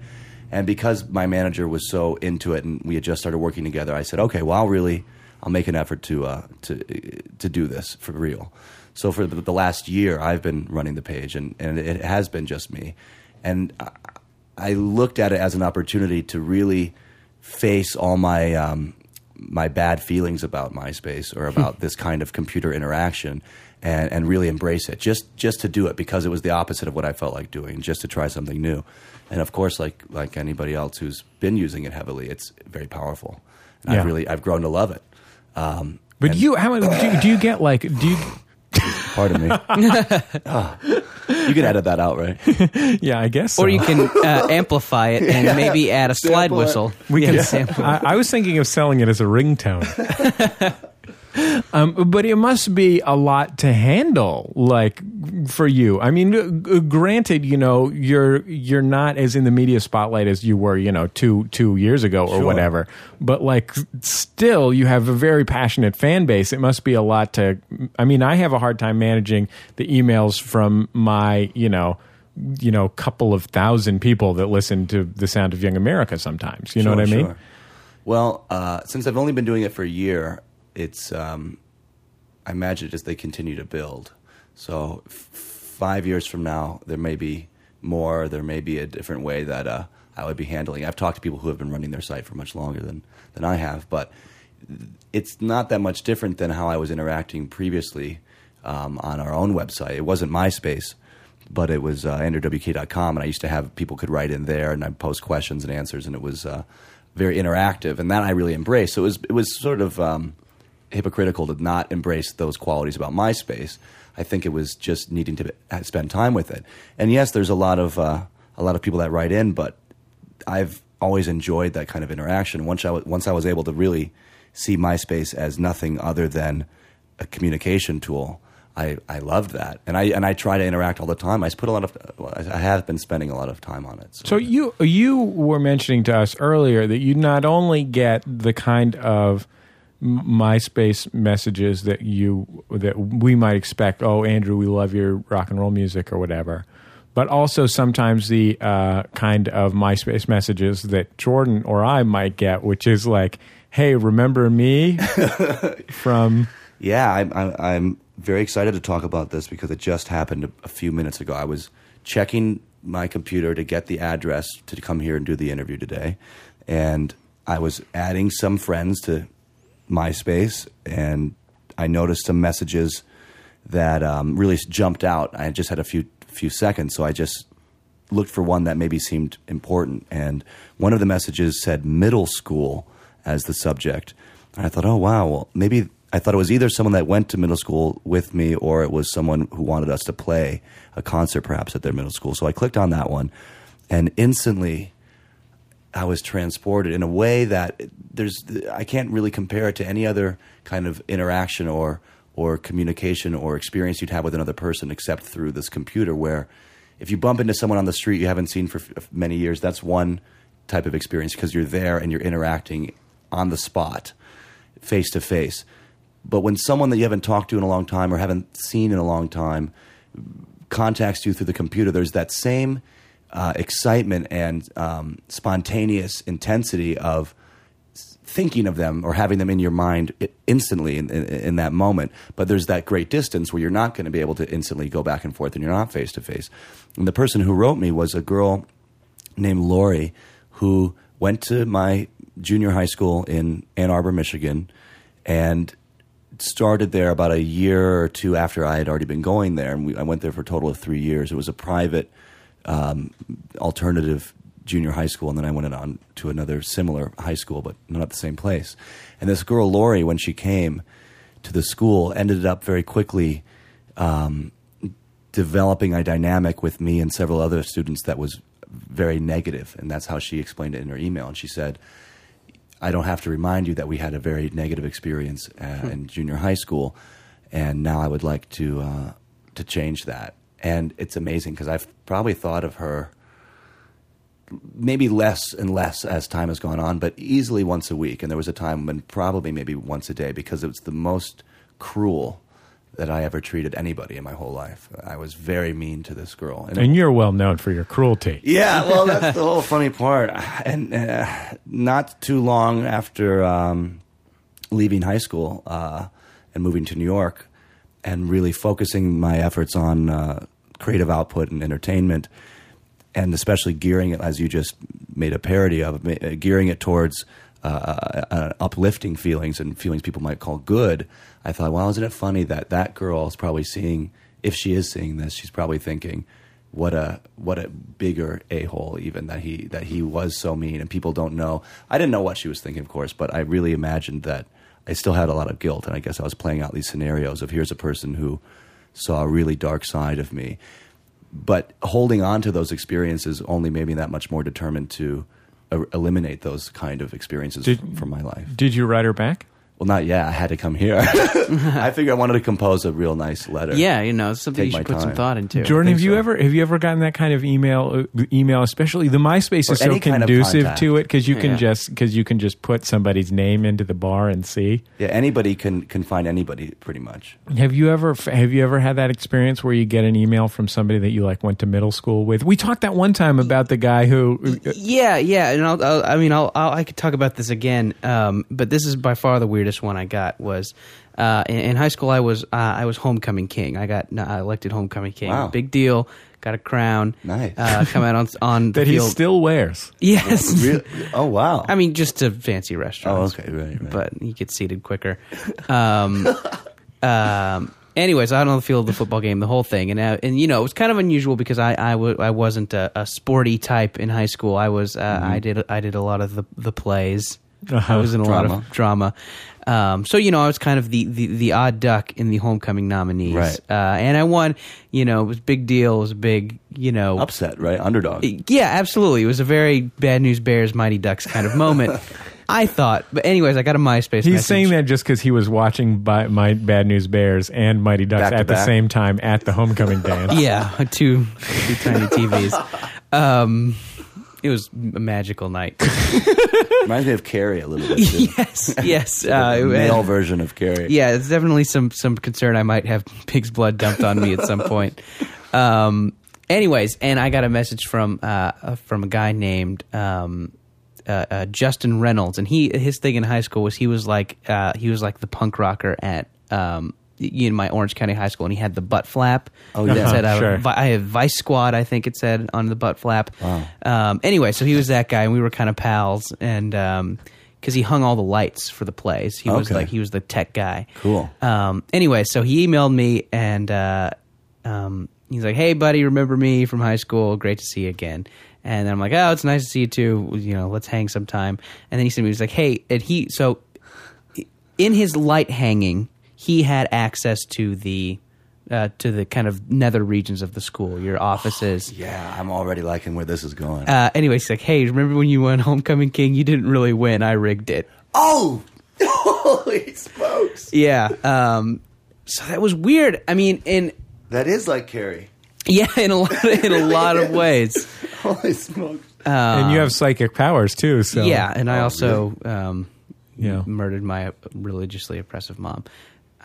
And because my manager was so into it and we had just started working together, I said, okay, well, I'll really, I'll make an effort to, uh, to, to do this for real. So for the, the last year, I've been running the page, and, and it has been just me. And I, I looked at it as an opportunity to really face all my um, my bad feelings about MySpace or about this kind of computer interaction, and, and really embrace it. Just just to do it because it was the opposite of what I felt like doing. Just to try something new, and of course, like like anybody else who's been using it heavily, it's very powerful. And Yeah. I've really I've grown to love it. Um, but and- you, how many? Do, do you get like? Do you? pardon me. Ah, you can edit that out, right? Yeah, I guess. or you can uh, amplify it and maybe add a slide Sample it. whistle. We can Yeah, sample. sample. I, I was thinking of selling it as a ringtone. um, but it must be a lot to handle, like for you? I mean, uh, granted, you know, you're you're not as in the media spotlight as you were, you know, two two years ago or Sure. whatever. But like, still, you have a very passionate fan base. It must be a lot to. I mean, I have a hard time managing the emails from my, you know. You know, couple of thousand people that listen to the Sound of Young America. Sometimes, you know Sure, what I mean? sure. Well, uh, since I've only been doing it for a year, it's um, I imagine as they continue to build. So f- five years from now, there may be more. There may be a different way that uh, I would be handling. I've talked to people who have been running their site for much longer than than I have, but it's not that much different than how I was interacting previously um, on our own website. It wasn't MySpace, but it was uh, AndrewWK.com, and I used to have people could write in there, and I'd post questions and answers, and it was uh, very interactive, and that I really embraced. So it was it was sort of um, hypocritical to not embrace those qualities about MySpace. I think it was just needing to spend time with it. And yes, there's a lot of uh, a lot of people that write in, but I've always enjoyed that kind of interaction. Once I once I was able to really see MySpace as nothing other than a communication tool, I, I loved that, and I and I try to interact all the time. I put a lot of I have been spending a lot of time on it. So you you were mentioning to us earlier that you not only get the kind of MySpace messages that you that we might expect. Oh, Andrew, we love your rock and roll music or whatever. But also sometimes the uh, kind of MySpace messages that Jordan or I might get, which is like, "Hey, remember me?" from Yeah, I'm, I'm, I'm very excited to talk about this because it just happened a few minutes ago. I was checking my computer to get the address to come here and do the interview today, and I was adding some friends to MySpace, and I noticed some messages that um, really jumped out. I just had a few few seconds, so I just looked for one that maybe seemed important. And one of the messages said middle school as the subject. And I thought, oh, wow, well, maybe I thought it was either someone that went to middle school with me or it was someone who wanted us to play a concert perhaps at their middle school. So I clicked on that one and instantly I was transported in a way that there's I can't really compare it to any other kind of interaction or or communication or experience you'd have with another person except through this computer where if you bump into someone on the street you haven't seen for many years that's one type of experience because you're there and you're interacting on the spot face to face but when someone that you haven't talked to in a long time or haven't seen in a long time contacts you through the computer, there's that same uh, excitement and um, spontaneous intensity of thinking of them or having them in your mind instantly in, in, in that moment. But there's that great distance where you're not going to be able to instantly go back and forth and you're not face to face. And the person who wrote me was a girl named Lori who went to my junior high school in Ann Arbor, Michigan, and started there about a year or two after I had already been going there, and we, I went there for a total of three years. It was a private, um, alternative junior high school, and then I went on to another similar high school, but not at the same place. And this girl Lori, when she came to the school, ended up very quickly um, developing a dynamic with me and several other students that was very negative, and that's how she explained it in her email. And she said. I don't have to remind you that we had a very negative experience uh, in junior high school, and now I would like to uh, to change that. And it's amazing because I've probably thought of her maybe less and less as time has gone on, but easily once a week. And there was a time when probably maybe once a day because it was the most cruel that I ever treated anybody in my whole life. I was very mean to this girl, and, it- and you're well known for your cruelty. yeah, well, that's the whole funny part. And uh, not too long after um, leaving high school uh, and moving to New York, and really focusing my efforts on uh, creative output and entertainment, and especially gearing it, as you just made a parody of, uh, gearing it towards uh, uh, uplifting feelings and feelings people might call good. I thought, well, isn't it funny that that girl is probably seeing, if she is seeing this, she's probably thinking, what a what a bigger a hole even that he that he was so mean and people don't know. I didn't know what she was thinking, of course, but I really imagined that I still had a lot of guilt, and I guess I was playing out these scenarios of here's a person who saw a really dark side of me, but holding on to those experiences only made me that much more determined to uh, eliminate those kind of experiences Did- from, from my life. Did you write her back? Well, not yet. I had to come here. I figured I wanted to compose a real nice letter. Yeah, you know, something Take you should put some thought into. Jordan, have you so. ever have you ever gotten that kind of email uh, email? Especially the MySpace Or is so any kind of conducive to it because you can Yeah. just because you can just put somebody's name into the bar and see. Yeah, anybody can can find anybody pretty much. Have you ever have you ever had that experience where you get an email from somebody that you like went to middle school with? We talked that one time about the guy who uh, Yeah, yeah, and I'll, I'll, I mean, I'll, I'll, I could talk about this again, um, but this is by far the weirdest one I got. Was uh, in, in high school, I was uh, I was homecoming king. I got uh, elected homecoming king. Wow. Big deal. Got a crown. Nice. Uh, come out on on the that he still wears. yes. Really? Oh wow. I mean, just to fancy oh okay, right, right. But you get seated quicker. Um, um, anyways, out on the field of the football game, the whole thing, and uh, and you know it was kind of unusual because I I, w- I wasn't a, a sporty type in high school. I was uh, Mm-hmm. I did I did a lot of the the plays. Uh-huh. I was in a lot of drama. Um, so you know, I was kind of the, the, the odd duck in the homecoming nominees, Right. uh, and I won. You know, it was a big deal. It was a big, you know, Upset, right? Underdog. yeah, absolutely. It was a very bad news bears, mighty ducks kind of moment. I thought, but anyways, I got a MySpace. He's message. saying that just because he was watching by, my Bad News Bears and Mighty Ducks Back at the back? same time at the homecoming dance. Yeah, two two tiny TVs. Um, it was a magical night. Reminds me of Carrie a little bit. Too. yes, yes. The Uh, it- male version of Carrie. yeah, it's definitely some some concern I might have pig's blood dumped on me at some point. Um, anyways, and I got a message from uh, uh, from a guy named um, uh, uh, Justin Reynolds, and he his thing in high school was he was like uh, he was like the punk rocker at. Um, in my Orange County High School, and he had the butt flap. Oh, yeah. said, uh, Sure. I have Vice Squad, I think it said on the butt flap. Wow. Um, anyway, so he was that guy, and we were kind of pals, and because he hung all the lights for the plays, he was Okay. like he was the tech guy. Cool. Um, anyway, so he emailed me, and uh, um, he's like, "Hey, buddy, remember me from high school? Great to see you again." And then I'm like, "Oh, it's nice to see you too. You know, let's hang sometime." And then he me, he was like, "Hey," and he so in his light hanging, he had access to the uh, to the kind of nether regions of the school, your offices. Yeah, I'm already liking where this is going. Uh, anyway, he's like, "Hey, remember when you won Homecoming King? You didn't really win. I rigged it." oh, holy smokes! Yeah. Um, so that was weird. I mean, in That is like Carrie. yeah, in a lot in a lot of ways. Holy smokes! and you have psychic powers too. So yeah, and I Oh, also um, Yeah. murdered my religiously oppressive mom.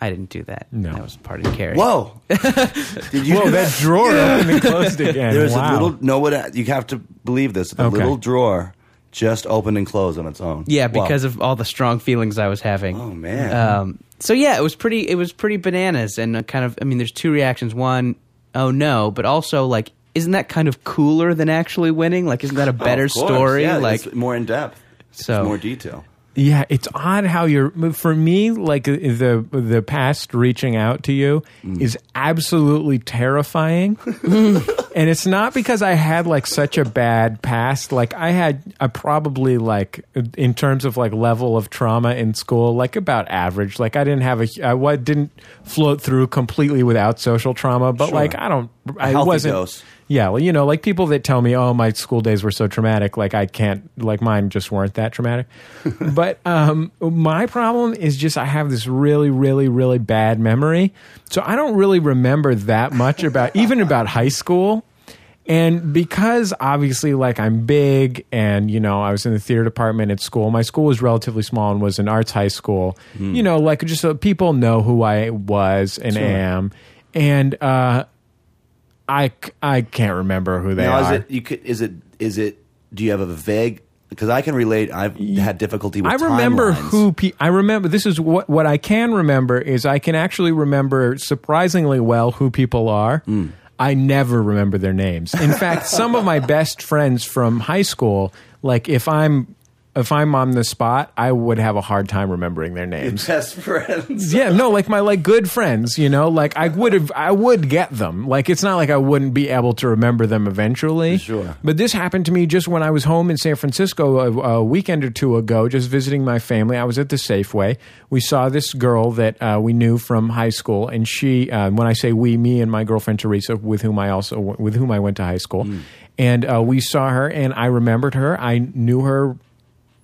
I didn't do that. No. that was part of Carrie. Whoa! Did you? Whoa, do that drawer opened and closed again. There's wow. a little. No, what you have to believe this. The Okay. little drawer just opened and closed on its own. Yeah, Wow. because of all the strong feelings I was having. Oh, man. Um, so yeah, it was pretty. It was pretty bananas, and uh, kind of. I mean, there's two reactions. One, oh no, but also like, isn't that kind of cooler than actually winning? Like, isn't that a Oh, better of story? Yeah, like, it's more in depth. So- It's more detail. Yeah, it's odd how you're. For me, like uh, the the past reaching out to you Mm. is absolutely terrifying, and it's not because I had like such a bad past. Like I had, I probably like in terms of like level of trauma in school, like about average. Like I didn't have a, I wa- didn't float through completely without social trauma, but Sure. like I don't, I wasn't. dose. Yeah, well, you know, like people that tell me, "Oh, my school days were so traumatic," like I can't, like mine just weren't that traumatic. but um, my problem is just I have this really, really, really bad memory, so I don't really remember that much about even about high school. And because obviously, like I'm big, and you know, I was in the theater department at school. My school was relatively small and was an arts high school. You know, like just so people know who I was and am, and uh, I I can't remember who they Now, are. is it you could is it is it? Do you have a vague? Because I can relate. I've had difficulty with. I remember timelines. who pe- I remember. This is what what I can remember is I can actually remember surprisingly well who people are. Hmm. I never remember their names. In fact, some of my best friends from high school, like if I'm if I'm on the spot, I would have a hard time remembering their names. best friends. yeah, no, like my like good friends, you know, like I would have, I would get them. Like it's not like I wouldn't be able to remember them eventually. Sure. But this happened to me just when I was home in San Francisco a, a weekend or two ago, just visiting my family. I was at the Safeway. We saw this girl that uh, we knew from high school, and she, uh, when I say we, me and my girlfriend Teresa, with whom I also with whom I went to high school, and uh, we saw her, and I remembered her. I knew her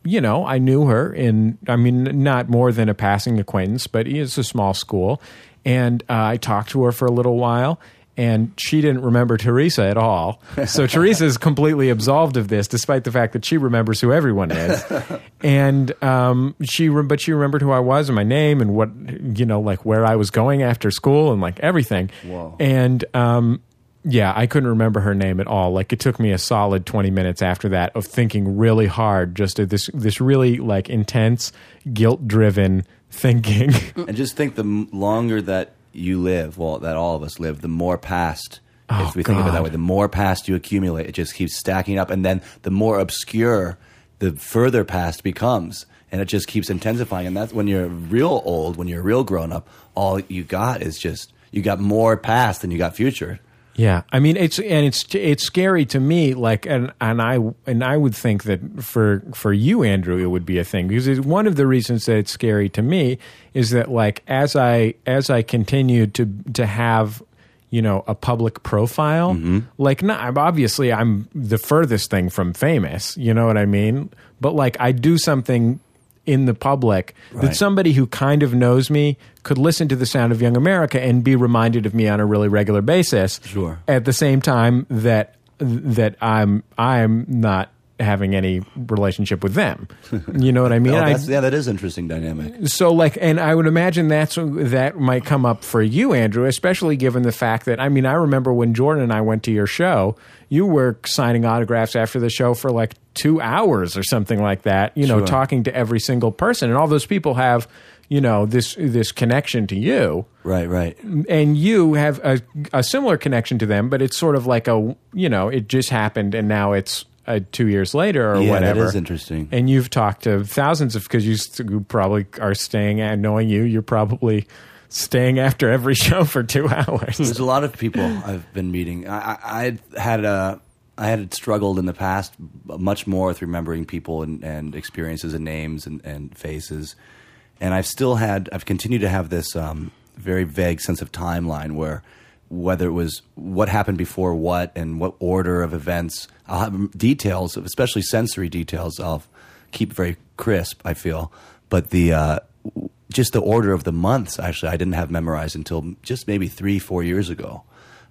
you know, I knew her in, I mean, not more than a passing acquaintance, but it's a small school. And uh, I talked to her for a little while, and she didn't remember Teresa at all. So Teresa is completely absolved of this, despite the fact that she remembers who everyone is. and um, she, re- but she remembered who I was and my name and what, you know, like where I was going after school and like everything. Whoa. And um, yeah, I couldn't remember her name at all. Like it took me a solid twenty minutes after that of thinking really hard, just at this this really like intense, guilt driven thinking. And just think the longer that you live, well, that all of us live, the more past. Oh, if we think of it that way, the more past you accumulate, it just keeps stacking up, and then the more obscure the further past becomes, and it just keeps intensifying. And that's when you're real old, when you're a real grown up, all you got is just you got more past than you got future. Yeah, I mean it's and it's it's scary to me. Like and and I and I would think that for for you, Andrew, it would be a thing because it's one of the reasons that it's scary to me is that like as I as I continue to to have you know a public profile, mm-hmm. like not I'm- obviously I'm the furthest thing from famous. You know what I mean? But like I do something in the public that somebody who kind of knows me could listen to the sound of young america and be reminded of me on a really regular basis Sure. at the same time that that i'm i'm not having any relationship with them you know what i mean Oh, I- yeah, that is interesting dynamic. so like and i would imagine that's that might come up for you andrew especially given the fact that i mean i remember when jordan and i went to your show you were signing autographs after the show for like two hours or something like that you know Sure. talking to every single person and all those people have you know this this connection to you Right, right. and you have a, a similar connection to them but it's sort of like a you know it just happened and now it's uh, two years later or Yeah, whatever that is interesting. and you've talked to thousands of because you probably are staying and knowing you you're probably staying after every show for two hours There's a lot of people I've been meeting. I, I, I had a, I had struggled in the past much more with remembering people and, and experiences and names and, and faces, and I've still had, I've continued to have this um, very vague sense of timeline where whether it was what happened before what and what order of events, I'll have details, especially sensory details. I'll keep very crisp. I feel, but the uh, just the order of the months actually I didn't have memorized until just maybe three, four years ago.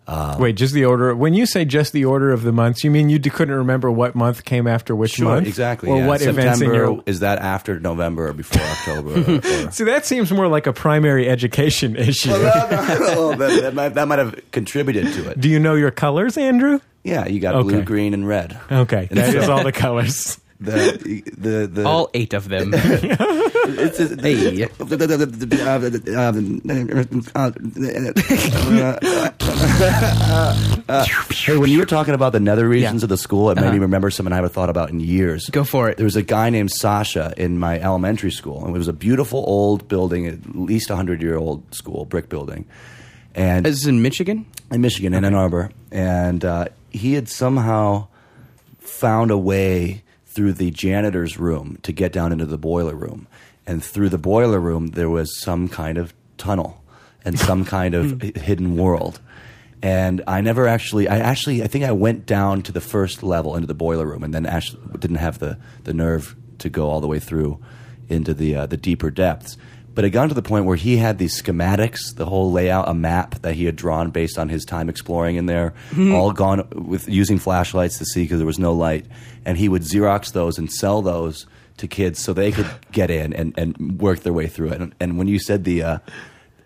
Um, wait just the order when you say just the order of the months you mean you d- couldn't remember what month came after which Sure, month exactly. or yeah. what events in September your is that after November or before October? or, or- see that seems more like a primary education issue Well, that, that might, that might have contributed to it. do you know your colors andrew Yeah, you got Okay. blue, green, and red. okay And that is all the colors The the the All eight of them. it's, it's, Hey. hey, when you were talking about the nether regions Yeah. of the school, it made Uh-huh. me remember something I haven't thought about in years. Go for it. There was a guy named Sasha in my elementary school, and it was a beautiful old building, at least a hundred year old school, brick building. And This is in Michigan. in Michigan, in Ann Arbor, and uh, he had somehow found a way through the janitor's room to get down into the boiler room, and through the boiler room there was some kind of tunnel and some kind of hidden world. And I never actually, I actually, I think I went down to the first level into the boiler room, and then actually didn't have the the nerve to go all the way through into the uh, the deeper depths. But it got to the point where he had these schematics, the whole layout, a map that he had drawn based on his time exploring in there, all gone with using flashlights to see because there was no light. And he would Xerox those and sell those to kids so they could get in and, and work their way through it. And, and when you said the, uh,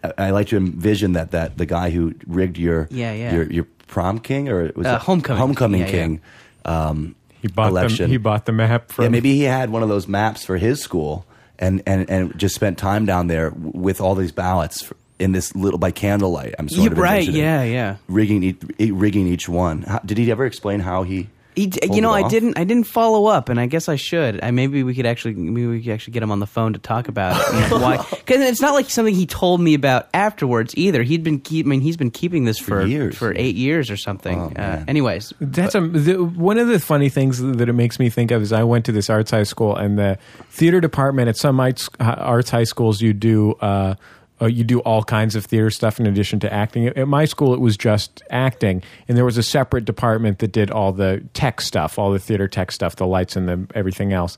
I, I like to envision that that the guy who rigged your Yeah, yeah. your your prom king or was Uh, it homecoming. homecoming Yeah, yeah. king. Um, he bought election. the he bought the map from yeah, maybe he had one of those maps for his school and, and, and just spent time down there with all these ballots in this little by candlelight. I'm sort Yeah, of right, yeah, yeah. Rigging each, rigging each one. How, did he ever explain how he? He, d- you know, I off? didn't. I didn't follow up, and I guess I should. I maybe we could actually, maybe we could actually get him on the phone to talk about it. and why? Because it's not like something he told me about afterwards either. He'd been keep. I mean, he's been keeping this for years. for eight years or something. Oh, uh, anyways, That's a, the, one of the funny things that it makes me think of is I went to this arts high school and the theater department at some arts, arts high schools you do uh, uh, you do all kinds of theater stuff in addition to acting. At my school, it was just acting, and there was a separate department that did all the tech stuff, all the theater tech stuff, the lights and the everything else.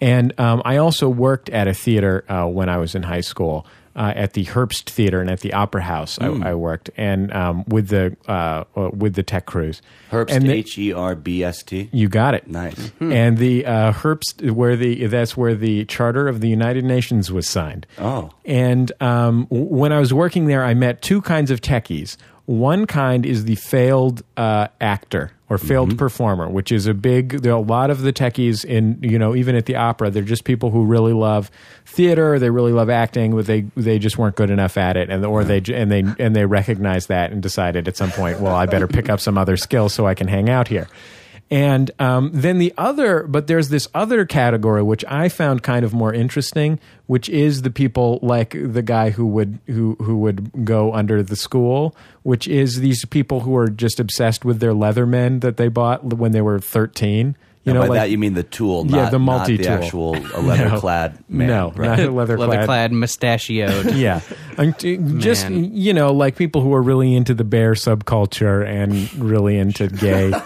And um, I also worked at a theater uh, when I was in high school. Uh, at the Herbst Theater and at the Opera House, I, I worked, and um, with the uh, uh, with the tech crews. Herbst, and H E R B S T. you got it. Nice. And the uh, Herbst, where the that's where the Charter of the United Nations was signed. Oh. And um, w- when I was working there, I met two kinds of techies. One kind is the failed uh, actor or mm-hmm. failed performer, which is a big. There are a lot of the techies in you know even at the opera. They're just people who really love theater. They really love acting, but they they just weren't good enough at it, and or they and they and they recognized that and decided at some point, well, I better pick up some other skills so I can hang out here. And um, then the other, but there's this other category which I found kind of more interesting, which is the people like the guy who would who who would go under the school, which is these people who are just obsessed with their Leathermen that they bought when they were 13. You know, by like, that you mean the tool, Yeah, not, the multi-tool. the actual a leather-clad man. no, right? not a leather Leather clad, mustachioed. yeah, just Man. you know, like people who are really into the bear subculture and really into gay.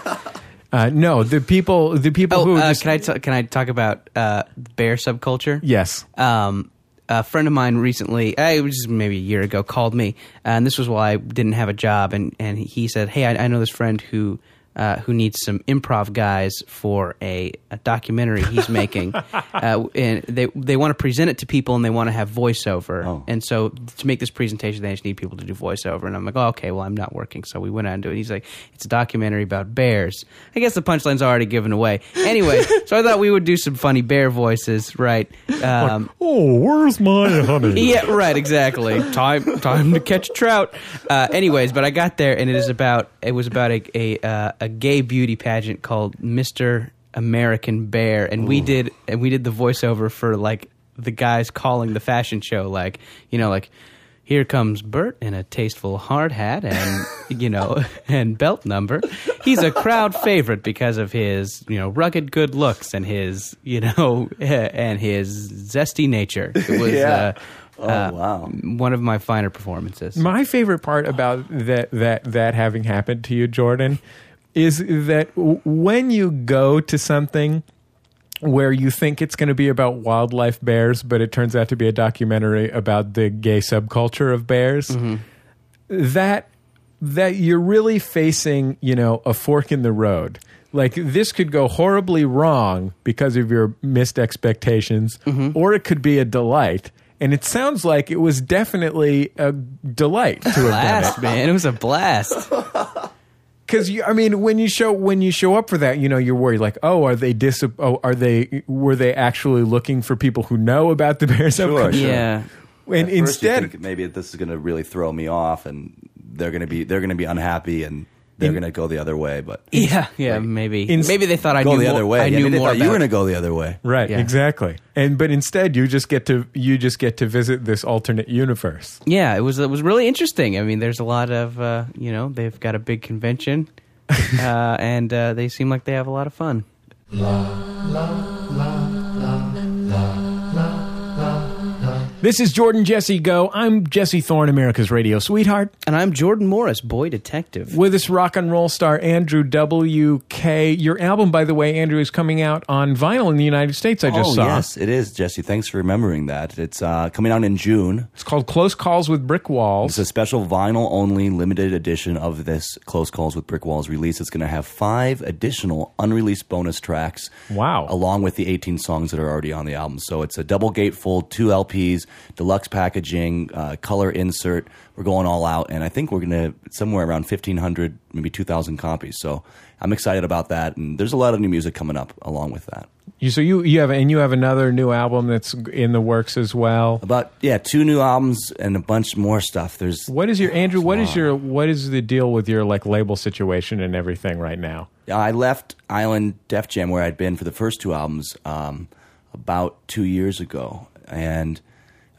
Uh, no, the people, the people Oh, who uh, just, can I t- can I talk about uh, bear subculture? yes, um, a friend of mine recently, uh, it was maybe a year ago, called me, and this was while I didn't have a job, and, and he said, "Hey, I, I know this friend who uh, who needs some improv guys for a, a documentary he's making, uh, and they they want to present it to people, and they want to have voiceover, Oh. and so to make this presentation, they just need people to do voiceover." And I'm like, "Oh, okay, well, I'm not working," so we went on to it. He's like, "It's a documentary about bears." I guess the punchline's already given away. Anyway, so I thought we would do some funny bear voices, right? Um, Oh, where's my honey? yeah, right, exactly. Time, time to catch a trout. Uh, anyways, but I got there, and it is about it was about a a, uh, a gay beauty pageant called Mister American Bear, and we did and we did the voiceover for like the guys calling the fashion show, like you know, like. Here comes Bert in a tasteful hard hat and you know and belt number. He's a crowd favorite because of his you know rugged good looks and his you know and his zesty nature. It was Yeah. uh, Oh, uh, wow. one of my finer performances. My favorite part about that that that having happened to you, Jordan, is that when you go to something where you think it's going to be about wildlife bears, but it turns out to be a documentary about the gay subculture of bears, mm-hmm. that that you're really facing, you know, a fork in the road. Like this could go horribly wrong because of your missed expectations, mm-hmm. or it could be a delight. And it sounds like it was definitely a delight to have done it blast, man! It was a blast. because you, I mean, when you show when you show up for that, you know, you're worried like, oh, are they dis? Oh, are they? Were they actually looking for people who know about the Bears? Sure, subculture? sure. yeah, And At first you instead, think maybe this is going to really throw me off, and they're going to be they're going to be unhappy, and they're going to go the other way. But yeah, yeah. Maybe, in- maybe they thought I go knew the more, other way. I Yeah, knew they more thought you were about. going to go the other way. right? Yeah. Exactly. And but instead, you just get to you just get to visit this alternate universe. yeah, it was it was really interesting. I mean, there's a lot of uh, you know they've got a big convention, uh, and uh, they seem like they have a lot of fun. This is Jordan Jesse Go. I'm Jesse Thorne, America's radio sweetheart. And I'm Jordan Morris, boy detective. With us, rock and roll star Andrew W.K. Your album, by the way, Andrew, is coming out on vinyl in the United States. I just oh saw. yes, it is, Jesse. Thanks for remembering that. It's uh, coming out in June. It's called Close Calls with Brick Walls. It's a special vinyl only limited edition of this Close Calls with Brick Walls release. It's going to have five additional unreleased bonus tracks. Wow. Along with the 18 songs that are already on the album. So it's a double gatefold, two LPs, deluxe packaging, uh, color insert. We're going all out. And I think we're going to somewhere around 1,500, maybe 2,000 copies. So I'm excited about that. And there's a lot of new music coming up along with that. You, so you you have and you have another new album that's in the works as well. About, yeah, two new albums and a bunch more stuff. There's What is your Andrew? What is your what is the deal with your like label situation and everything right now? I left Island Def Jam where I'd been for the first two albums um, about two years ago, and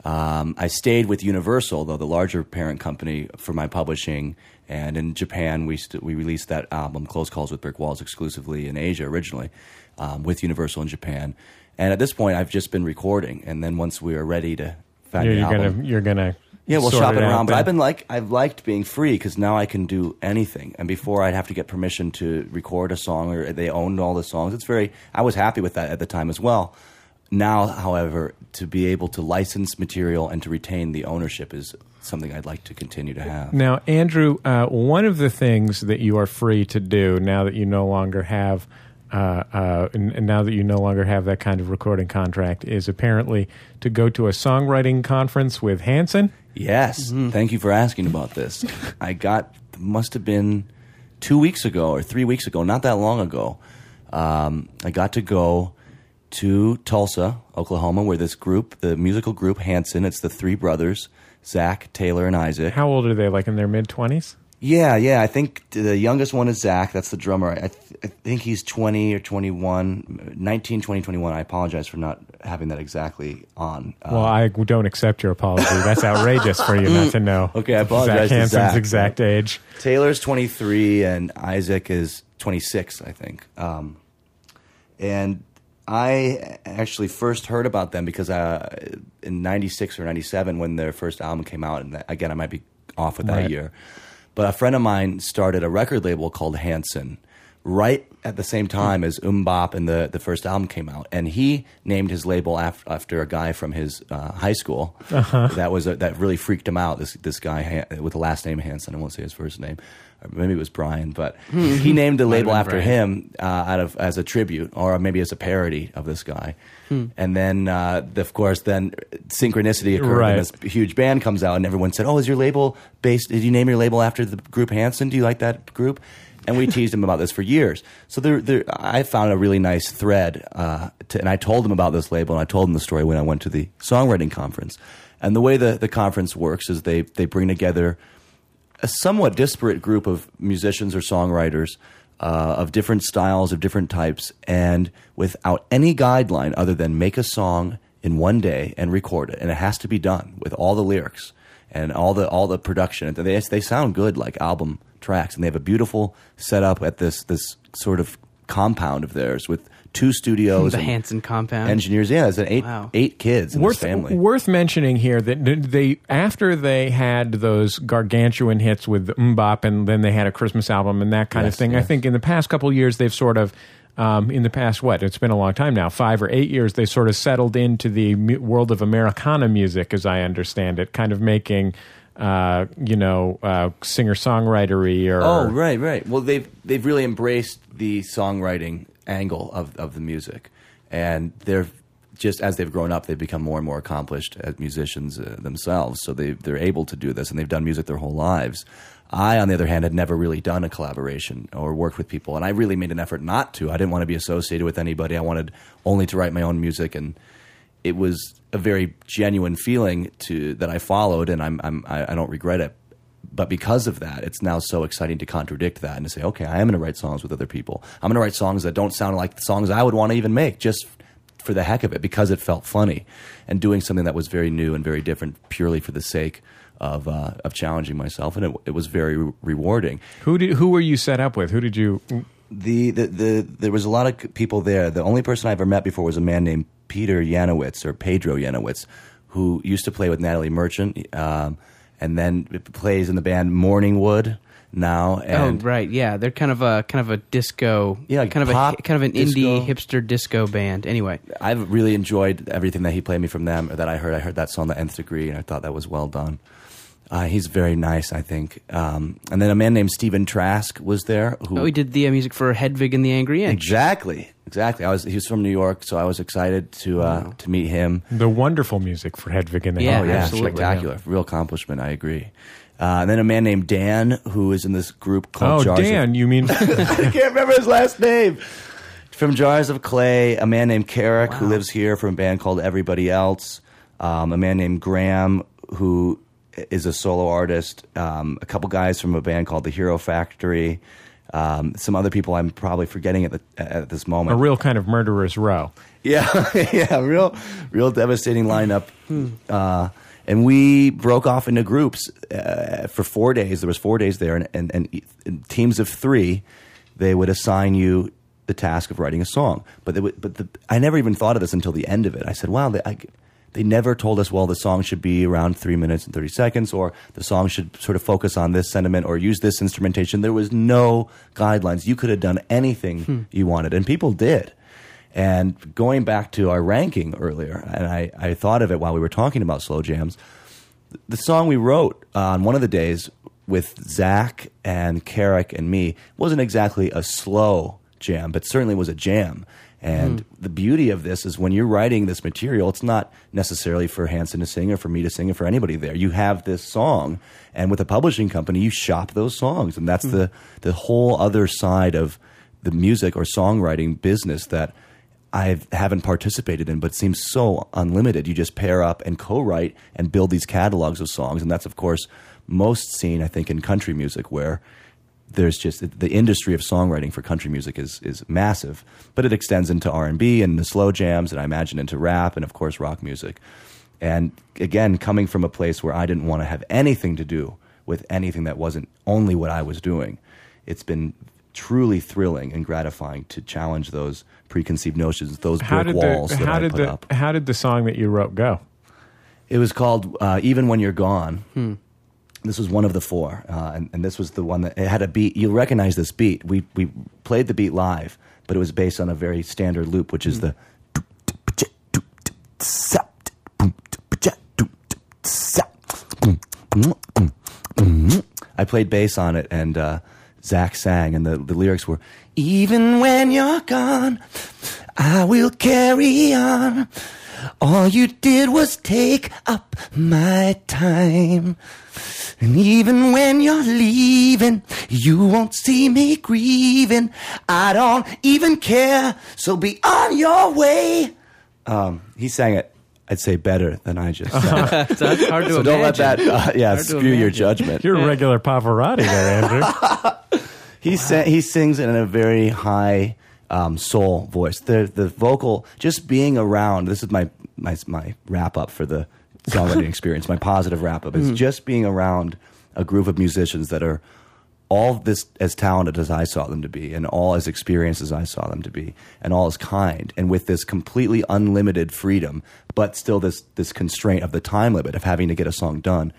um, I stayed with Universal, though the larger parent company for my publishing. And in Japan, we st- we released that album, Close Calls with Brick Walls, exclusively in Asia originally, um, with Universal in Japan. And at this point, I've just been recording. And then once we are ready to find You're, the album, gonna you're gonna yeah, we'll shop it out around. But. I've been like, I've liked being free because now I can do anything. And before I'd have to get permission to record a song, or they owned all the songs. It's very. I was happy with that at the time as well. Now, however, to be able to license material and to retain the ownership is something I'd like to continue to have. Now, Andrew, uh, one of the things that you are free to do now that you no longer have, uh, uh, and, and now that you no longer have that kind of recording contract, is apparently to go to a songwriting conference with Hanson. Yes. Thank you for asking about this. I got, must have been two weeks ago or three weeks ago, not that long ago. Um, I got to go to Tulsa, Oklahoma, where this group, the musical group Hanson, it's the three brothers, Zach, Taylor, and Isaac. How old are they? Like in their mid twenties? Yeah, yeah. I think the youngest one is Zach. That's the drummer. I, th- I think he's 20 or 21, 19, 20, 21. I apologize for not having that exactly on. Uh, Well, I don't accept your apology. That's outrageous for you not to know. Okay, I apologize Zach Hanson's Zach. exact age. Taylor's 23 and Isaac is 26, I think. Um, and I actually first heard about them because uh, in 96 or 97 when their first album came out, and again, I might be off with that Right. year. But a friend of mine started a record label called Hanson right at the same time as MMMBop and the, the first album came out. And he named his label af- after a guy from his uh, high school. That was a, that really freaked him out. This this guy with the last name Hanson. I won't say his first name. Maybe it was Brian, but he named the label after Brian. him uh, out of as a tribute or maybe as a parody of this guy. And then, uh, of course, then synchronicity occurred, Right. and this huge band comes out, and everyone said, "Oh, is your label based? Did you name your label after the group Hanson? Do you like that group?" And we teased him about this for years. So there, there, I found a really nice thread, uh, to, and I told him about this label, and I told him the story when I went to the songwriting conference. And the way the, the conference works is they they bring together a somewhat disparate group of musicians or songwriters uh, of different styles, of different types, and without any guideline other than make a song in one day and record it, and it has to be done with all the lyrics and all the all the production. They they sound good like album tracks, and they have a beautiful setup at this this sort of compound of theirs with two studios, The and Hanson compound. engineers. Yeah, it's an eight Wow. eight kids in worth this family. worth mentioning here that they after they had those gargantuan hits with MMMBop and then they had a Christmas album and that kind of Yes, thing. I think in the past couple of years they've sort of um, in the past what it's been a long time now five or eight years they sort of settled into the mu- world of Americana music as I understand it, kind of making. Uh, you know, uh, singer songwritery or Oh, right, right. Well, they've they've really embraced the songwriting angle of of the music, and they're just as they've grown up, they've become more and more accomplished as musicians uh, themselves. So they they're able to do this, and they've done music their whole lives. I, on the other hand, had never really done a collaboration or worked with people, and I really made an effort not to. I didn't want to be associated with anybody. I wanted only to write my own music, and it was a very genuine feeling to that I followed, and I'm, I'm I, I don't regret it. But because of that, it's now so exciting to contradict that and to say, okay, I am going to write songs with other people. I'm going to write songs that don't sound like the songs I would want to even make, just for the heck of it, because it felt funny, and doing something that was very new and very different, purely for the sake of uh, of challenging myself, and it, it was very re- rewarding who did who were you set up with? Who did you? the, the, the there was a lot of people there. The only person I ever met before was a man named Peter Yanowitz or Pedro Yanowitz, who used to play with Natalie Merchant, um, and then it plays in the band Morningwood now. Oh And right, yeah, they're kind of a kind of a disco, Yeah, kind of a kind of an disco. indie hipster disco band. Anyway, I've really enjoyed everything that he played me from them. Or that I heard. I heard that song, The Nth Degree, and I thought that was well done. Uh, he's very nice, I think. Um, and then a man named Stephen Trask was there. Who oh, we did the uh, music for Hedwig and the Angry Inch. exactly, exactly. I was. He was from New York, so I was excited to uh, to meet him. The wonderful music for Hedwig and the Yeah, Oh yeah, absolutely. spectacular, real accomplishment. I agree. Uh, and then a man named Dan, who is in this group called Oh, Jars of- Dan, you mean I can't remember his last name. From Jars of Clay, a man named Carrick who lives here from a band called Everybody Else. Um, a man named Graham who is a solo artist. Um, a couple guys from a band called the Hero Factory. Um, some other people I'm probably forgetting at the, at this moment. a real kind of murderer's row? Yeah, yeah, real, real devastating lineup. Uh, and we broke off into groups uh, for four days. There was four days there, and, and, and in teams of three, they would assign you the task of writing a song. But they would, but the, I never even thought of this until the end of it. I said, "Wow, they, I, they never told us. Well, the song should be around three minutes and thirty seconds, or the song should sort of focus on this sentiment, or use this instrumentation." There was no guidelines. You could have done anything hmm. you wanted, and people did And going back to our ranking earlier, and I, I thought of it while we were talking about slow jams. The song we wrote on one of the days with Zach and Carrick and me wasn't exactly a slow jam, but certainly was a jam. And hmm. the beauty of this is when you're writing this material, it's not necessarily for Hanson to sing or for me to sing or for anybody there. You have this song, and with a publishing company, you shop those songs, and that's hmm. the the whole other side of the music or songwriting business that I haven't participated in, but seems so unlimited. You just pair up and co-write and build these catalogs of songs, and that's of course most seen, I think, in country music, where there's just the industry of songwriting for country music is is massive, but it extends into R and B and the slow jams, and I imagine into rap and of course rock music. And again, coming from a place where I didn't want to have anything to do with anything that wasn't only what I was doing, it's been truly thrilling and gratifying to challenge those preconceived notions, those How brick walls the that how I did put the up. how did the song that you wrote go? It was called uh, "Even When You're Gone." This was one of the four, uh, and, and this was the one that it had a beat. You'll recognize this beat. We we played the beat live, but it was based on a very standard loop, which is the. I played bass on it, and uh, Zach sang, and the, the lyrics were, "Even when you're gone, I will carry on. All you did was take up my time. And even when you're leaving, you won't see me grieving. I don't even care, so be on your way. Um, he sang it, I'd say, better than I just sang it. So that's hard to So don't let that, imagine. uh, yeah, Hard to skew your imagine. judgment. You're a regular Pavarotti there, Andrew. He sa- he sings in a very high um, soul voice. The the vocal, just being around. This is my my my wrap up for the songwriting experience. My positive wrap up is just being around a group of musicians that are all this as talented as I saw them to be, and all as experienced as I saw them to be, and all as kind, and with this completely unlimited freedom, but still this this constraint of the time limit of having to get a song done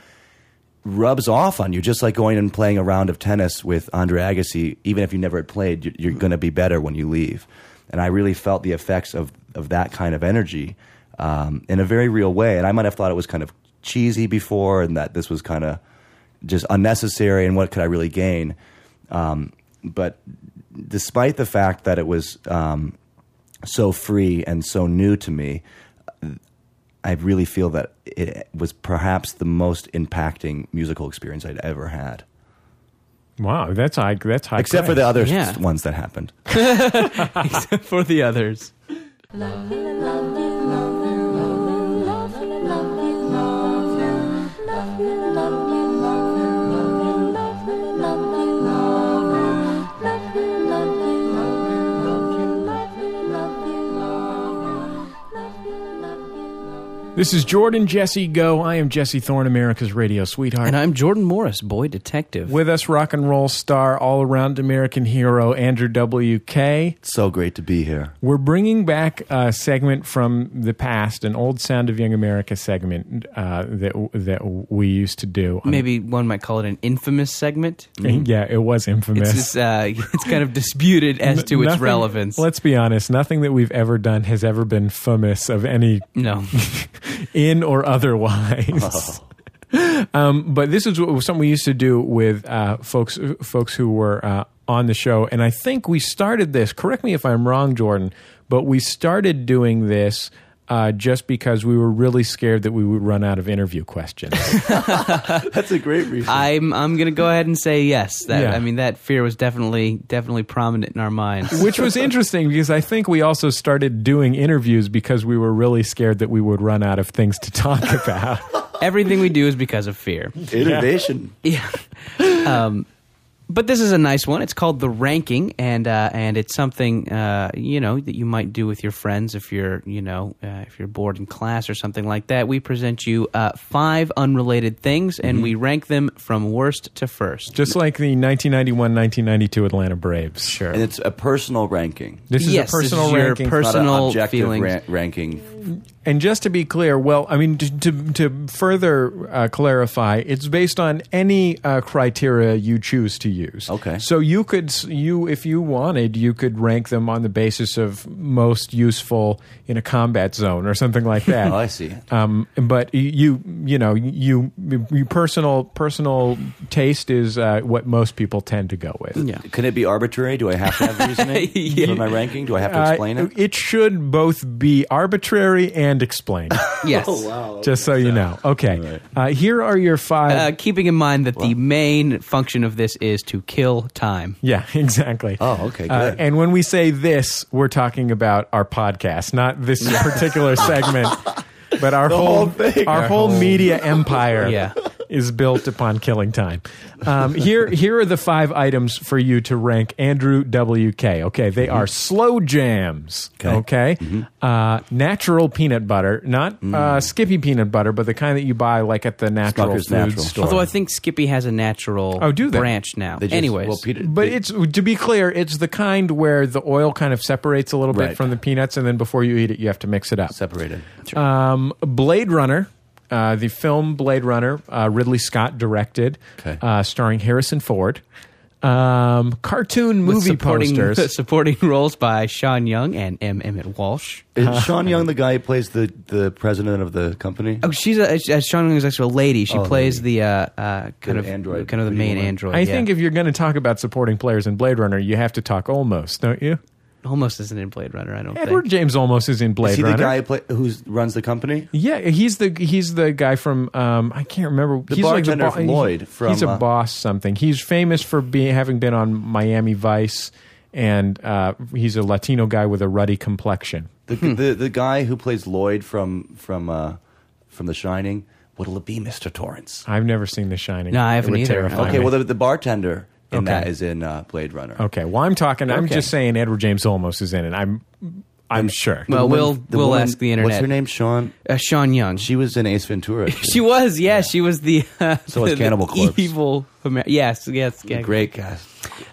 rubs off on you, just like going and playing a round of tennis with Andre Agassi. Even if you never had played, you're, going to be better when you leave. And I really felt the effects of of that kind of energy um, in a very real way. And I might have thought it was kind of cheesy before, and that this was kind of just unnecessary. And what could I really gain? Um, but despite the fact that it was um, so free and so new to me, I really feel that it was perhaps the most impacting musical experience I'd ever had, Wow, that's high. That's high. except for the other Yeah. ones that happened. Except for the others. This is Jordan Jesse Go. I am Jesse Thorne, America's radio sweetheart. And I'm Jordan Morris, boy detective. With us, rock and roll star, all around American hero, Andrew W.K. So great to be here. We're bringing back a segment from the past, an old Sound of Young America segment uh, that that we used to do. on- Maybe one might call it an infamous segment. yeah, it was infamous. It's just, uh, it's kind of disputed as to its Nothing- relevance. Let's be honest. Nothing that we've ever done has ever been famous of any no, in or otherwise. um, but this is something we used to do with uh, folks folks who were uh, on the show, and I think we started this. Correct me if I'm wrong, Jordan, but we started doing this. Uh, just because we were really scared that we would run out of interview questions. That's a great reason. I'm I'm gonna go ahead and say yes. That Yeah. I mean that fear was definitely definitely prominent in our minds. Which was interesting because I think we also started doing interviews because we were really scared that we would run out of things to talk about. Everything we do is because of fear. Innovation. Yeah. Um, but this is a nice one. It's called the ranking, and uh, and it's something uh, you know that you might do with your friends if you're you know uh, if you're bored in class or something like that. We present you uh, five unrelated things, and we rank them from worst to first. Just like the 1991-1992 Atlanta Braves. Sure. And it's a personal ranking. This is Yes, a this personal is your ranking. pers- Not an Personal objective feelings. ra- ranking. And just to be clear, well, I mean, to, to, to further uh, clarify, it's based on any uh, criteria you choose to use. Okay. So you could, you if you wanted, you could rank them on the basis of most useful in a combat zone or something like that. Oh, I see. Um, but you, you know, you, you personal personal taste is uh, what most people tend to go with. Yeah. Can it be arbitrary? Do I have to have reasoning Yeah. for my ranking? Do I have to Uh, explain it? it should both be arbitrary and explained. Yes. just so you know. Okay. Uh, here are your five. Uh, keeping in mind that the main function of this is to kill time. yeah, exactly. Oh, okay, Uh, good. and when we say this, we're talking about our podcast, not this particular segment, but our whole, whole thing. our Our whole media empire Yeah. is built upon killing time. Um, here, here are the five items for you to rank Andrew WK. Okay, they are slow jams. Okay. Okay, uh, natural peanut butter, not Mm. uh, Skippy peanut butter, but the kind that you buy like at the natural Smucker's food Natural. store. Although I think Skippy has a natural Oh, do they? branch now. They just- Anyways, well, Peter, But they- it's to be clear, it's the kind where the oil kind of separates a little bit Right. from the peanuts, and then before you eat it, you have to mix it up. separated. Um, Blade Runner, uh, the film Blade Runner, uh, Ridley Scott directed, Okay. uh, starring Harrison Ford. Um, cartoon with movie supporting, posters. supporting roles by Sean Young and M. Emmett Walsh. Is Sean Young the guy who plays the, the president of the company? Oh, she's a, uh, Sean Young is actually a lady. She Oh, plays lady. the uh, uh, kind The of android kind of the main woman. android. I yeah. think if you're going to talk about supporting players in Blade Runner, you have to talk Olmos, don't you? Almost isn't in Blade Runner. I don't Edward think. James Olmos is in Blade Is he Runner. the guy who play, who's runs the company? Yeah, he's the he's the guy from um, I can't remember. The he's bartender like from Lloyd from, he's a uh, boss something. He's famous for being having been on Miami Vice, and uh, he's a Latino guy with a ruddy complexion. The, the the guy who plays Lloyd from from uh, from The Shining. What'll it be, Mister Torrance? I've never seen The Shining. No, I It haven't would either. terrify Okay, me. well the, the bartender in Okay. that is in uh, Blade Runner. okay. Well, I'm talking. I'm Okay. just saying Edward James Olmos is in it. I'm I'm sure. Well, we'll woman- we'll woman- ask the internet. What's her name? Sean. Uh, Sean Young. She was in Ace Ventura. She was, yeah, she was the uh, So was the Cannibal Corpse. evil. Amer- yes, yes, yeah. Great guy.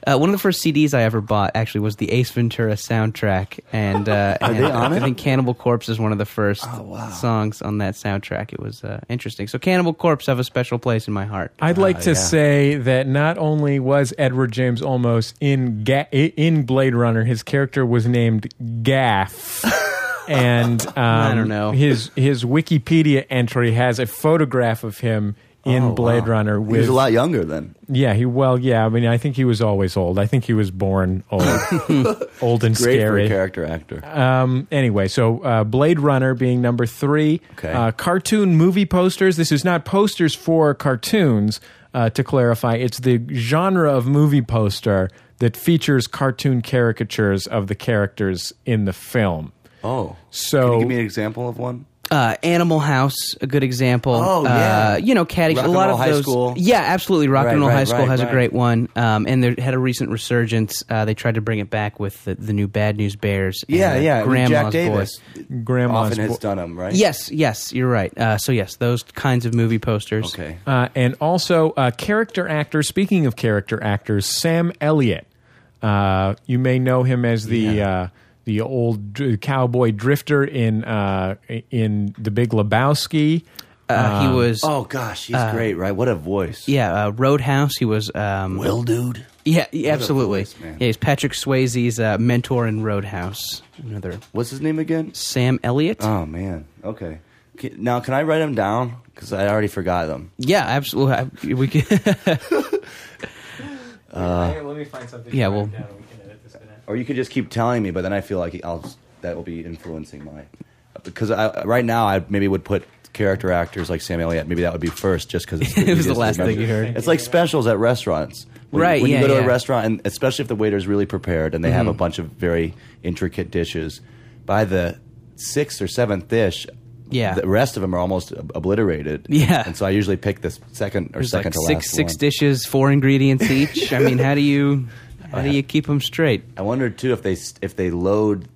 Uh, one of the first CDs I ever bought actually was the Ace Ventura soundtrack, and, uh, Are and they on I it? think Cannibal Corpse is one of the first Oh, wow. songs on that soundtrack. It was uh, interesting. So Cannibal Corpse have a special place in my heart. I'd like Ah, to yeah. say that not only was Edward James Olmos in Ga- in Blade Runner, his character was named Gaff. And um, I don't know. His his Wikipedia entry has a photograph of him in Oh, Blade wow. Runner. He was a lot younger then. yeah, he well yeah. I mean, I think he was always old. I think he was born old, old and Great scary. character actor. Um, anyway, so uh, Blade Runner being number three. Okay. Uh, cartoon movie posters. This is not posters for cartoons. Uh, to clarify, it's the genre of movie poster that features cartoon caricatures of the characters in the film. oh, So- Can you give me an example of one? Uh, Animal House, a good example. Oh, Uh, yeah. you know, Caddy. A lot of High those. School. Yeah, absolutely. Rock Right, and Roll right, High School right, has a great one, um, and they had a recent resurgence. Uh, they tried to bring it back with the, the new Bad News Bears. and, Yeah, uh, yeah. Grandma's Jack Boy. Davis Grandma's often has Bo- done them, right? Yes, yes, you're right. Uh, so yes, those kinds of movie posters. Okay. Uh, and also, uh, character actor. Speaking of character actors, Sam Elliott. Uh, you may know him as the Yeah. Uh, the old cowboy drifter in uh, in The Big Lebowski. Uh, he was. Oh gosh, he's great, right? What a voice. Yeah, uh, Roadhouse. He was. Um, Well, dude. yeah, yeah, absolutely. voice, yeah, he's Patrick Swayze's uh, mentor in Roadhouse. Another What's his name again? Sam Elliott. Oh man. Okay. Now, can I write them down? Because I already forgot them. yeah, absolutely. I- We could, let me find something. yeah, well- Or you could just keep telling me, but then I feel like I'll that will be influencing my. Because I, right now, I maybe would put character actors like Sam Elliott. Maybe that would be first, just because It was the last thing you heard. It's like specials at restaurants. When, Right, When yeah, you go to yeah. a restaurant, and especially if the waiter's really prepared and they Mm-hmm. have a bunch of very intricate dishes, by the sixth or seventh dish. Yeah. the rest of them are almost obliterated. Yeah. and so I usually pick this second or there's second like to six last six one. dishes, four ingredients each. I mean, how do you how do you keep them straight? I wonder too if they if they load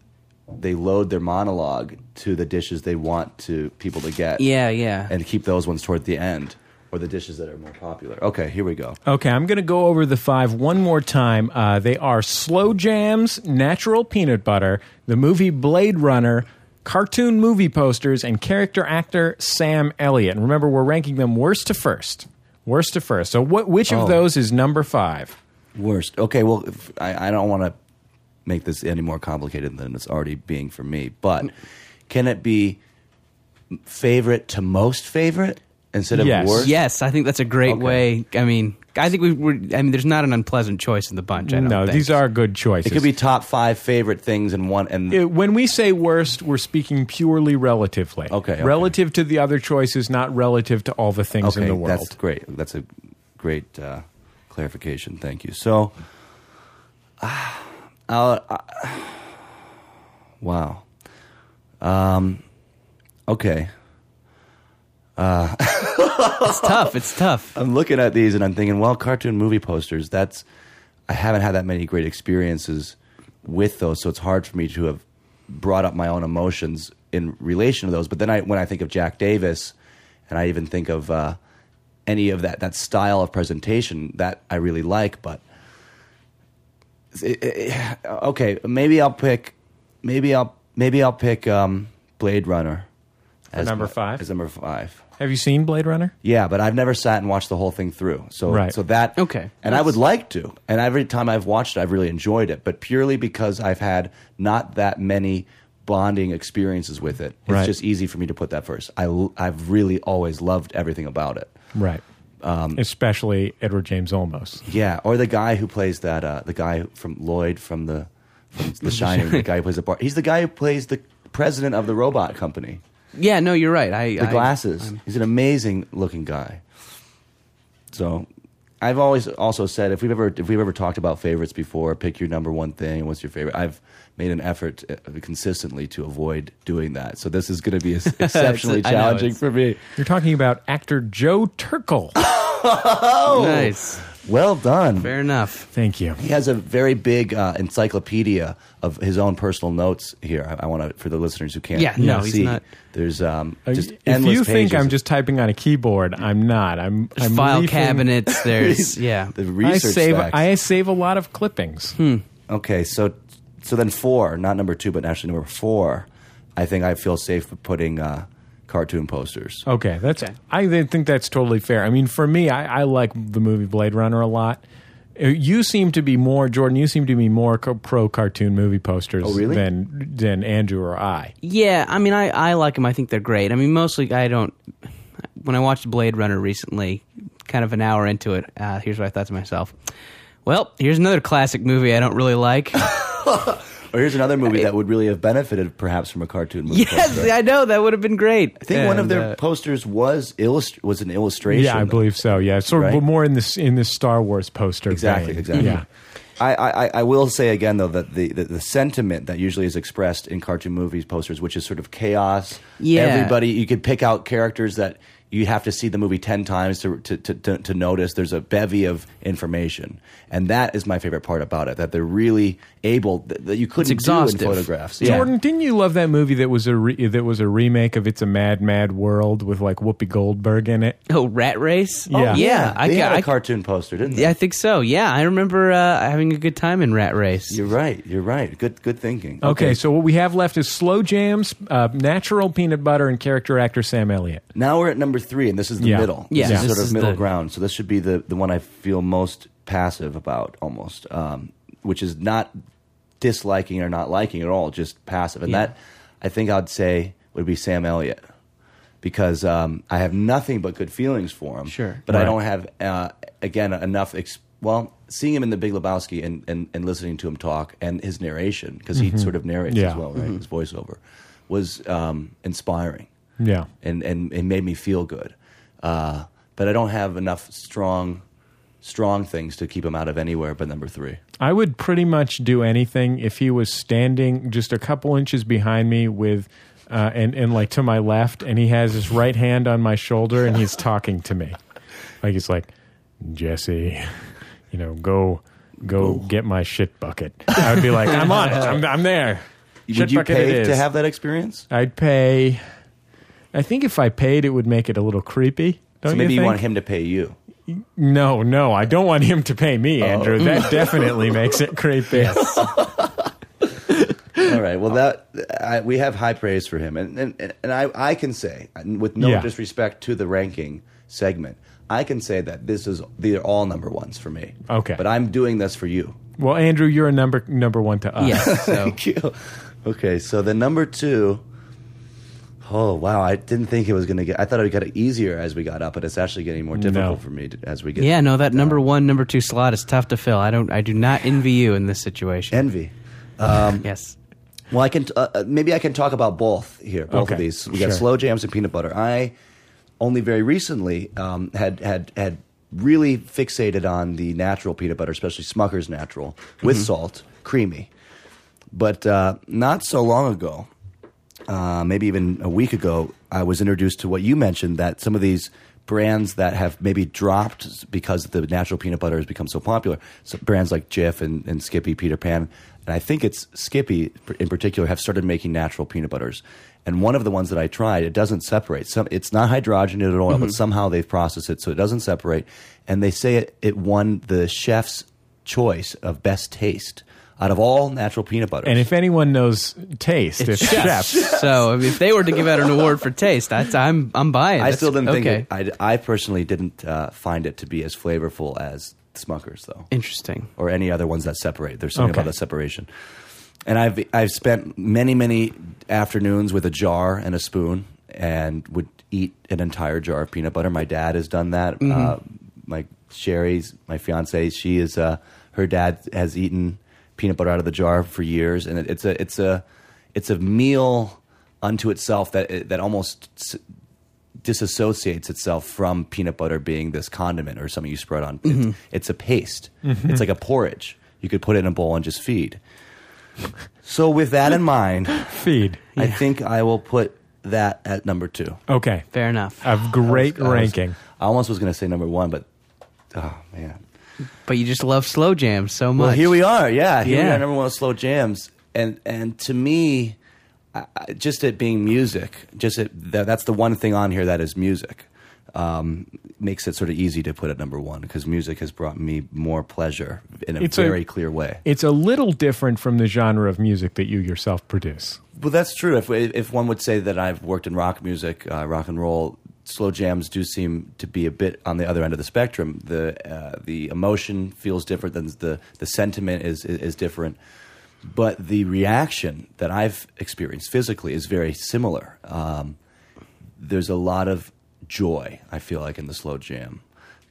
they load their monologue to the dishes they want to people to get. Yeah, yeah. And keep those ones toward the end or the dishes that are more popular. Okay, here we go. Okay, I'm going to go over the five one more time. Uh, they are Slow Jams, Natural Peanut Butter, the movie Blade Runner, cartoon movie posters and character actor Sam Elliott. And remember, we're ranking them worst to first. Worst to first. So, what? Which of Oh. those is number five? Worst. Okay, well, if, I, I don't want to make this any more complicated than it's already being for me, but can it be favorite to most favorite instead of Yes. worst? Yes, I think that's a great Okay. way. I mean, I think we were. I mean, there's not an unpleasant choice in the bunch. I don't No, think. these are good choices. It could be top five favorite things in one, and It- when we say worst, we're speaking purely relatively. Okay, okay. Relative to the other choices, not relative to all the things in the world. that's great. That's a great uh, clarification. Thank you. So, I'll, uh, wow. Um, okay. It's tough. It's tough. I'm looking at these and I'm thinking, well, cartoon movie posters. That's I haven't had that many great experiences with those, so it's hard for me to have brought up my own emotions in relation to those. But then I, when I think of Jack Davis, and I even think of uh, any of that that style of presentation that I really like, but it- it- okay, maybe I'll pick, maybe I'll maybe I'll pick um, Blade Runner as number my- five? As number five. Have you seen Blade Runner? Yeah, but I've never sat and watched the whole thing through. So Right. so that Okay. And I would like to. And every time I've watched it, I've really enjoyed it, but purely because I've had not that many bonding experiences with it. It's Right. just easy for me to put that first. I I've really always loved everything about it. Right. Um, Especially Edward James Olmos. Yeah, or the guy who plays that uh, the guy from Lloyd from the from The Shining, the guy who plays the bar. He's the guy who plays the president of the robot company. Yeah, no, you're right. I the I- glasses. I'm- He's an amazing looking guy. So, I've always also said if we've ever if we've ever talked about favorites before, pick your number one thing. What's your favorite? I've made an effort uh, consistently to avoid doing that. So this is going to be exceptionally I know, challenging for me. You're talking about actor Joe Turkel. nice. Well done. Fair enough. Thank you. He has a very big uh, encyclopedia of his own personal notes here. I, I want to for the listeners who can't Yeah, no, he's see. not- There's um, Uh, just if endless you think. I'm just typing on a keyboard, I'm not. I'm, There's I'm file leafing- cabinets. There's yeah. the I save. stacks. I save a lot of clippings. Okay, so so then four, not number two, but actually number four. I think I feel safe with putting uh, cartoon posters. Okay, that's. Okay. I think that's totally fair. I mean, for me, I, I like the movie Blade Runner a lot. Uh, You seem to be more Jordan. You seem to be more co- pro cartoon movie posters Oh, really? than than Andrew or I. Yeah, I mean, I, I like them. I think they're great. I mean, mostly I don't. When I watched Blade Runner recently, kind of an hour into it, uh, here's what I thought to myself. Well, here's another classic movie I don't really like. Or here's another movie that would really have benefited perhaps from a cartoon movie. yes, poster. I know that would have been great. I think one of their uh, posters was illust- was an illustration. Yeah, I believe so. Yeah, sort of more in this in this Star Wars poster. Exactly, vein. exactly. Yeah. I, I, I will say again though that the, the, the sentiment that usually is expressed in cartoon movies posters, which is sort of chaos. Yeah. Everybody, you could pick out characters that you have to see the movie ten times to to, to, to to notice. There's a bevy of information, and that is my favorite part about it. That they're really able that, that you couldn't do in exhaustive. photographs. Jordan, didn't you love that movie that was a re- that was a remake of It's a Mad Mad World with like Whoopi Goldberg in it? Oh, Rat Race. Yeah. Oh, yeah. I, they ca- had a I, cartoon poster, didn't they? yeah, I think so. Yeah, I remember uh, having a good time in Rat Race. You're right. You're right. Good good thinking. Okay, so what we have left is Slow Jams, uh, Natural Peanut Butter, and character actor Sam Elliott. Now we're at number three, and this is the Yeah. middle. Yeah, this is this sort of is middle the- ground. So this should be the, the one I feel most passive about, almost, um, which is not disliking or not liking at all, just passive. And Yeah. that, I think I'd say, would be Sam Elliott. Because um, I have nothing but good feelings for him. Sure. But I don't have, uh, again, enough. Ex- well, seeing him in The Big Lebowski and, and, and listening to him talk and his narration, because he sort of narrates Yeah. as well, right? His voiceover was um, inspiring Yeah. and, and it made me feel good. Uh, but I don't have enough strong, strong things to keep him out of anywhere but number three. I would pretty much do anything if he was standing just a couple inches behind me with, uh, and, and like to my left, and he has his right hand on my shoulder and he's talking to me. Like he's like, Jesse, you know, go, go get my shit bucket. I would be like, I'm on it. I'm, I'm there. Shit Would you bucket pay to have that experience? I'd pay. I think if I paid, it would make it a little creepy. Don't so maybe you, think? want him to pay you. No, no, I don't want him to pay me, oh. Andrew. That definitely makes it creepy. All right. Well, that I, we have high praise for him, and and, and I, I can say, with no Yeah. disrespect to the ranking segment, I can say that this is these are all number ones for me. Okay. But I'm doing this for you. Well, Andrew, you're a number number one to us. Yes. So Thank you. Okay. So the number two. Oh wow! I didn't think it was going to get. I thought it would get easier as we got up, but it's actually getting more difficult No. for me to, as we get. yeah, no, that down. number one, number two slot is tough to fill. I don't. I do not envy you in this situation. envy. yes. Well, I can uh, uh, maybe I can talk about both here. Both Okay, of these. We sure. got slow jams and peanut butter. I only very recently um, had had had really fixated on the natural peanut butter, especially Smucker's natural with salt, creamy. But uh, not so long ago, uh, maybe even a week ago, I was introduced to what you mentioned that some of these brands that have maybe dropped because the natural peanut butter has become so popular. So brands like Jif and, and Skippy, Peter Pan, and I think it's Skippy in particular have started making natural peanut butters. And one of the ones that I tried, it doesn't separate. Some, it's not hydrogenated at oil, but somehow they've processed it so it doesn't separate. And they say it, it won the chef's choice of best taste out of all natural peanut butters. And if anyone knows taste, it's, chefs. So if they were to give out an award for taste, that's I'm I'm buying. I still didn't okay. think it, I, I personally didn't uh, find it to be as flavorful as Smuckers though, Interesting. or any other ones that separate. There's something Okay. about that separation. And I've I've spent many many afternoons with a jar and a spoon and would eat an entire jar of peanut butter. My dad has done that. Uh, my Cherie's my fiance, she is uh, her dad has eaten peanut butter out of the jar for years, and it, it's a it's a it's a meal unto itself that that almost s- disassociates itself from peanut butter being this condiment or something you spread on. It's, mm-hmm. it's a paste. Mm-hmm. It's like a porridge. You could put it in a bowl and just feed. So with that in mind, Feed. I think I will put that at number two. Okay. Fair enough. A great I was- ranking. I almost was going to say number one, but oh man. But you just love slow jams so much. Well, here we are. Yeah, here we Yeah. are. Number one, slow jams, and and to me, I, I- just it being music, just it, that, that's the one thing on here that is music. Um, makes it sort of easy to put at number one because music has brought me more pleasure in a It's a- very clear way. It's a little different from the genre of music that you yourself produce. Well, that's true. If if one would say that I've worked in rock music, uh, rock and roll, slow jams do seem to be a bit on the other end of the spectrum. The uh, the emotion feels different than the the sentiment is is, is different, but the reaction that I've experienced physically is very similar. Um, there's a lot of joy I feel like in the slow jam.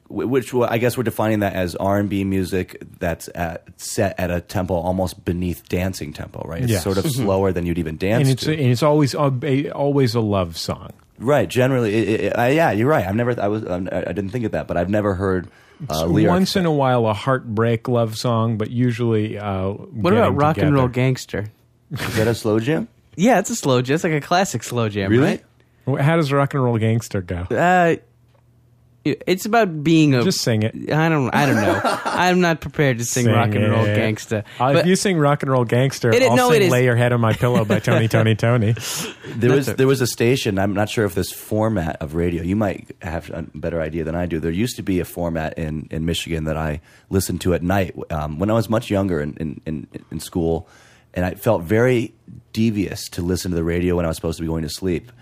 Which well, I guess we're defining that as R and B music that's at, set at a tempo almost beneath dancing tempo, right? It's Yes. sort of slower than you'd even dance And it's to. and it's always a, always a love song. Right. Generally, it, it, I, yeah, you're right. I've never. I was. I I didn't think of that, but I've never heard uh, lyrics. Once in a while, a heartbreak love song, but usually. Uh, What about rock and roll gangster? Is that a slow jam? Yeah, it's a slow jam. It's like a classic slow jam, Really? How does rock and roll gangster go? Uh, it's about being a. Just sing it. I don't. I don't know. I'm not prepared to sing, rock and roll it. gangsta. Uh, but if you sing rock and roll gangster, It is- I'll no, sing it is- "Lay Your Head on My Pillow" by Tony, Tony, Tony. There was a- there was a station. I'm not sure if this format of radio. You might have a better idea than I do. There used to be a format in, in Michigan that I listened to at night um, when I was much younger in, in, in, in school, and I felt very devious to listen to the radio when I was supposed to be going to sleep.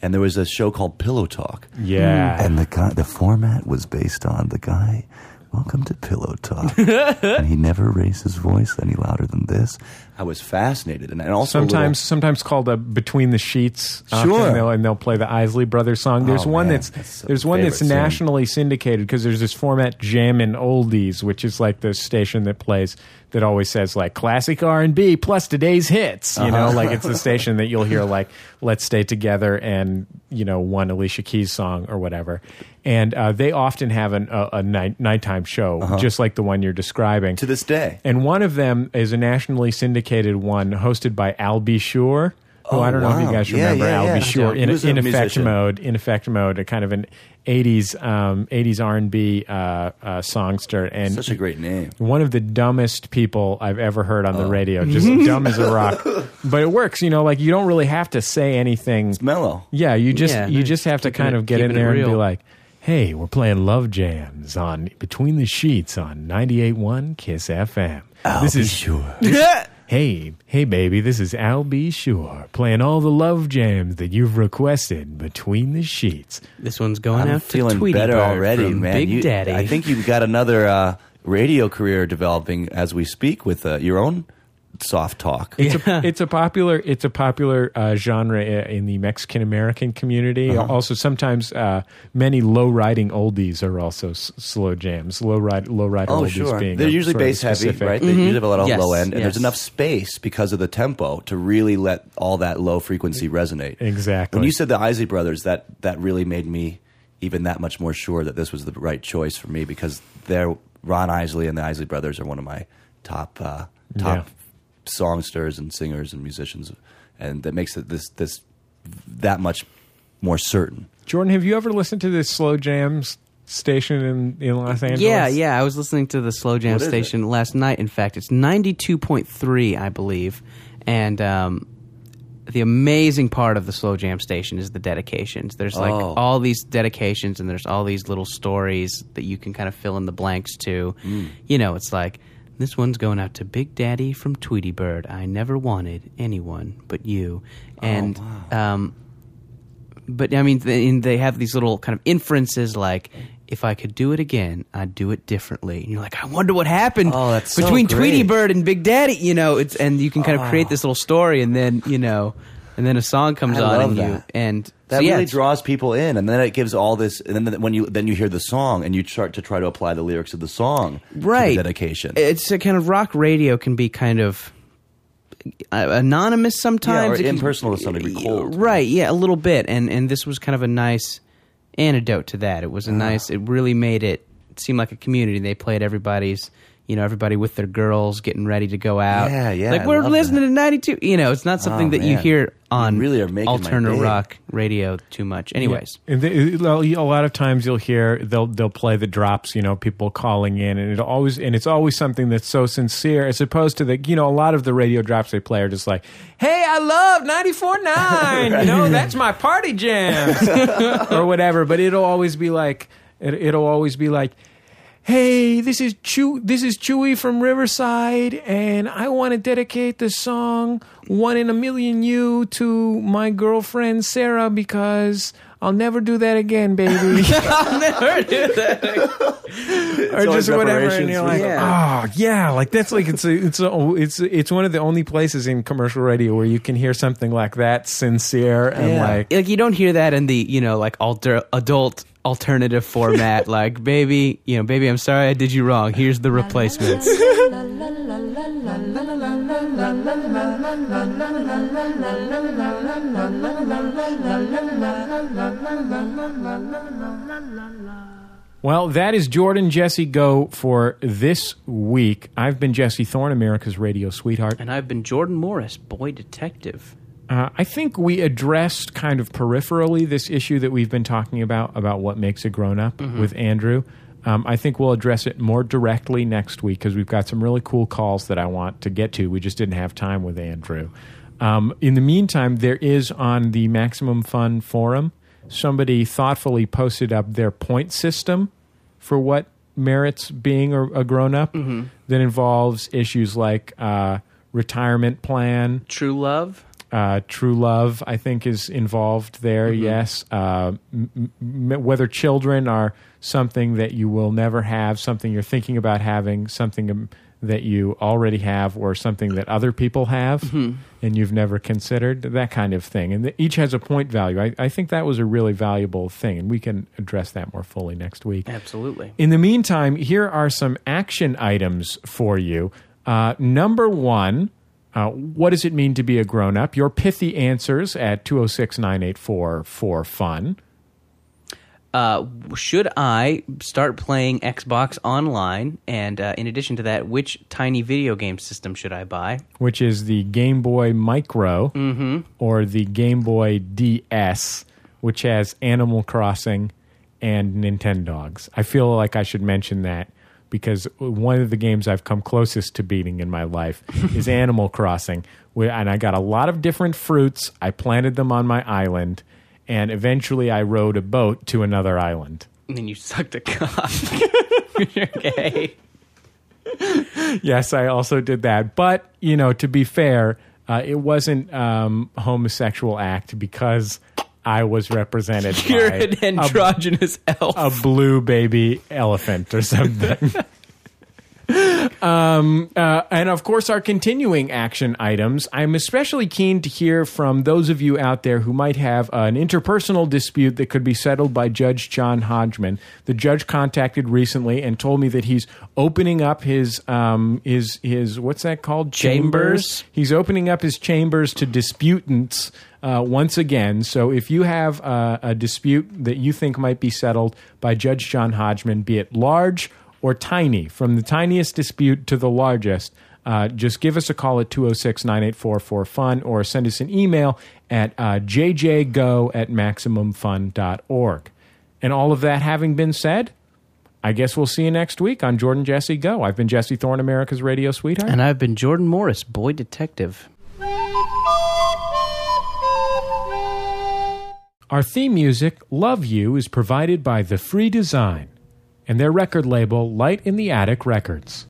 And there was a show called Pillow Talk. Yeah. And the guy, the format was based on the guy. Welcome to Pillow Talk, and he never raised his voice any louder than this. I was fascinated, and, and also a little- Sometimes, sometimes called a "Between the Sheets." often Sure. they'll, and they'll play the Isley Brothers song. There's Oh, one man, that's, that's there's one that's favorite scene. nationally syndicated because there's this format Jammin' Oldies, which is like the station that plays that always says like classic R and B plus today's hits. You Uh-huh. know, like it's the station that you'll hear like "Let's Stay Together" and you know one Alicia Keys song or whatever. And uh, they often have an, a, a night, nighttime show, just like the one you're describing. Uh-huh. to this day. And one of them is a nationally syndicated one hosted by Al B. Sure. Who Oh, I don't know if you guys remember yeah, Al yeah. B. Sure He in, was a in effect musician. mode, in effect mode, a kind of an '80s um, '80s R&B uh, uh, songster, and Such a great name. one of the dumbest people I've ever heard on the Oh. radio. Just dumb as a rock, but it works. You know, like you don't really have to say anything. Mellow. Yeah, you just Yeah, you just have to keeping kind it- of get in there and be like, "Hey, we're playing Love Jams on Between the Sheets on 98.1 Kiss FM." I'll this be is sure. Hey, hey, baby, this is Al B. Sure playing all the love jams that you've requested between the sheets. This one's going I'm out feeling to Tweety better Bird already, from man. Big You- Daddy. I think you've got another uh, radio career developing as we speak with uh, your own soft talk. It's a it's a popular it's a popular uh, genre in the Mexican American community. Uh-huh. Also, sometimes uh, many low riding oldies are also s- slow jams. Low ride low rider Oh, oldies sure. being They're a usually sort of bass heavy, specific- right? They usually have a lot of Yes, low end, and there's enough space because of the tempo to really let all that low frequency resonate. Exactly. When you said the Isley Brothers, that that really made me even that much more sure that this was the right choice for me because they're Ron Isley and the Isley Brothers are one of my top uh, top songsters and singers and musicians, and that makes it this this that much more certain. Jordan, have you ever listened to this slow jams station in, in Los Angeles? Yeah, yeah. I was listening to the Slow Jam What is station last night. In fact, it's ninety two point three, I believe. And um, the amazing part of the Slow Jam station is the dedications. There's like Oh. all these dedications, and there's all these little stories that you can kind of fill in the blanks to. Mm. You know, it's like this one's going out to Big Daddy from Tweety Bird. I never wanted anyone but you. Oh, And um, but I mean, they, they have these little kind of inferences like, if I could do it again, I'd do it differently. And you're like, I wonder what happened Oh, that's so between Tweety. Bird and Big Daddy. You know, it's and you can kind of create this little story, and then you know, and then a song comes I on, love and you that. and That so, yeah, really it's- draws people in, and then it gives all this. And then when you then you hear the song, and you start to try to apply the lyrics of the song right to the dedication. It's a kind of rock radio can be kind of uh, anonymous sometimes, or It can- impersonal to some degree, cold. right? Yeah, a little bit, and and this was kind of a nice antidote to that. It was Ah. a nice. It really made it seem like a community. They played everybody's. You know, everybody with their girls getting ready to go out. Yeah, yeah, Like I we're listening that. to ninety two. You know, it's not oh, something Oh, that you hear on You really are making my alternative rock radio too much. Anyways, And they, a lot of times you'll hear they'll they'll play the drops, you know, people calling in, and it always and it's always something that's so sincere, as opposed to the you know a lot of the radio drops they play are just like, "Hey, I love 94.9, you know, that's my party jams," or whatever. But it'll always be like, it, it'll always be like. Hey, this is Chew. This is Chewy from Riverside, and I want to dedicate the song "One in a Million You" to my girlfriend Sarah because I'll never do that again, baby. I'll never do that. Again. or just whatever, and you're like, something. oh yeah, like that's like it's a, it's a, it's it's one of the only places in commercial radio where you can hear something like that sincere and Yeah. like like you don't hear that in the you know like alter adult alternative format. like baby, you know, baby, I'm sorry I did you wrong. Here's the replacements. Well, that is Jordan Jesse Go for this week. I've been Jesse Thorne, America's radio sweetheart. And I've been Jordan Morris, boy detective. Uh, I think we addressed kind of peripherally this issue that we've been talking about about what makes a grown up with Andrew. Um, I think we'll address it more directly next week because we've got some really cool calls that I want to get to. We just didn't have time with Andrew. Um, in the meantime, there is on the Maximum Fun forum somebody thoughtfully posted up their point system for what merits being a, a grown up that involves issues like uh, retirement plan, True love. uh, true love, I think, is involved there. Yes, uh, m- m- whether children are something that you will never have, something you're thinking about having, something um, that you already have, or something that other people have and you've never considered, that kind of thing. And th- each has a point value. I, I think that was a really valuable thing, and we can address that more fully next week. Absolutely. In the meantime, here are some action items for you. Uh, number one, uh, what does it mean to be a grown up? Your pithy answers at 206 984 for fun. Uh, should I start playing Xbox online? And uh, in addition to that, which tiny video game system should I buy? which is the Game Boy Micro or the Game Boy DS, which has Animal Crossing and Nintendogs. I feel like I should mention that because one of the games I've come closest to beating in my life is Animal Crossing. And I got a lot of different fruits. I planted them on my island, and eventually I rowed a boat to another island. And then you sucked a cock. okay. yes, I also did that. But, you know, to be fair, uh, it wasn't um, a homosexual act because I was represented You're by an a, androgynous elf. a blue baby elephant or something. um, uh, and of course, our continuing action items. I'm especially keen to hear from those of you out there who might have an interpersonal dispute that could be settled by Judge John Hodgman. The judge contacted recently and told me that he's opening up his um, his his what's that called Chambers? He's opening up his chambers to disputants uh, once again. So if you have uh, a dispute that you think might be settled by Judge John Hodgman, be it large or tiny, from the tiniest dispute to the largest, uh, just give us a call at 206 984 fun or send us an email at uh, jjgo at maximumfun.org. And all of that having been said, I guess we'll see you next week on Jordan Jesse Go. I've been Jesse Thorne, America's radio sweetheart. and I've been Jordan Morris, boy detective. Our theme music, Love You, is provided by The Free Design and their record label, Light in the Attic Records.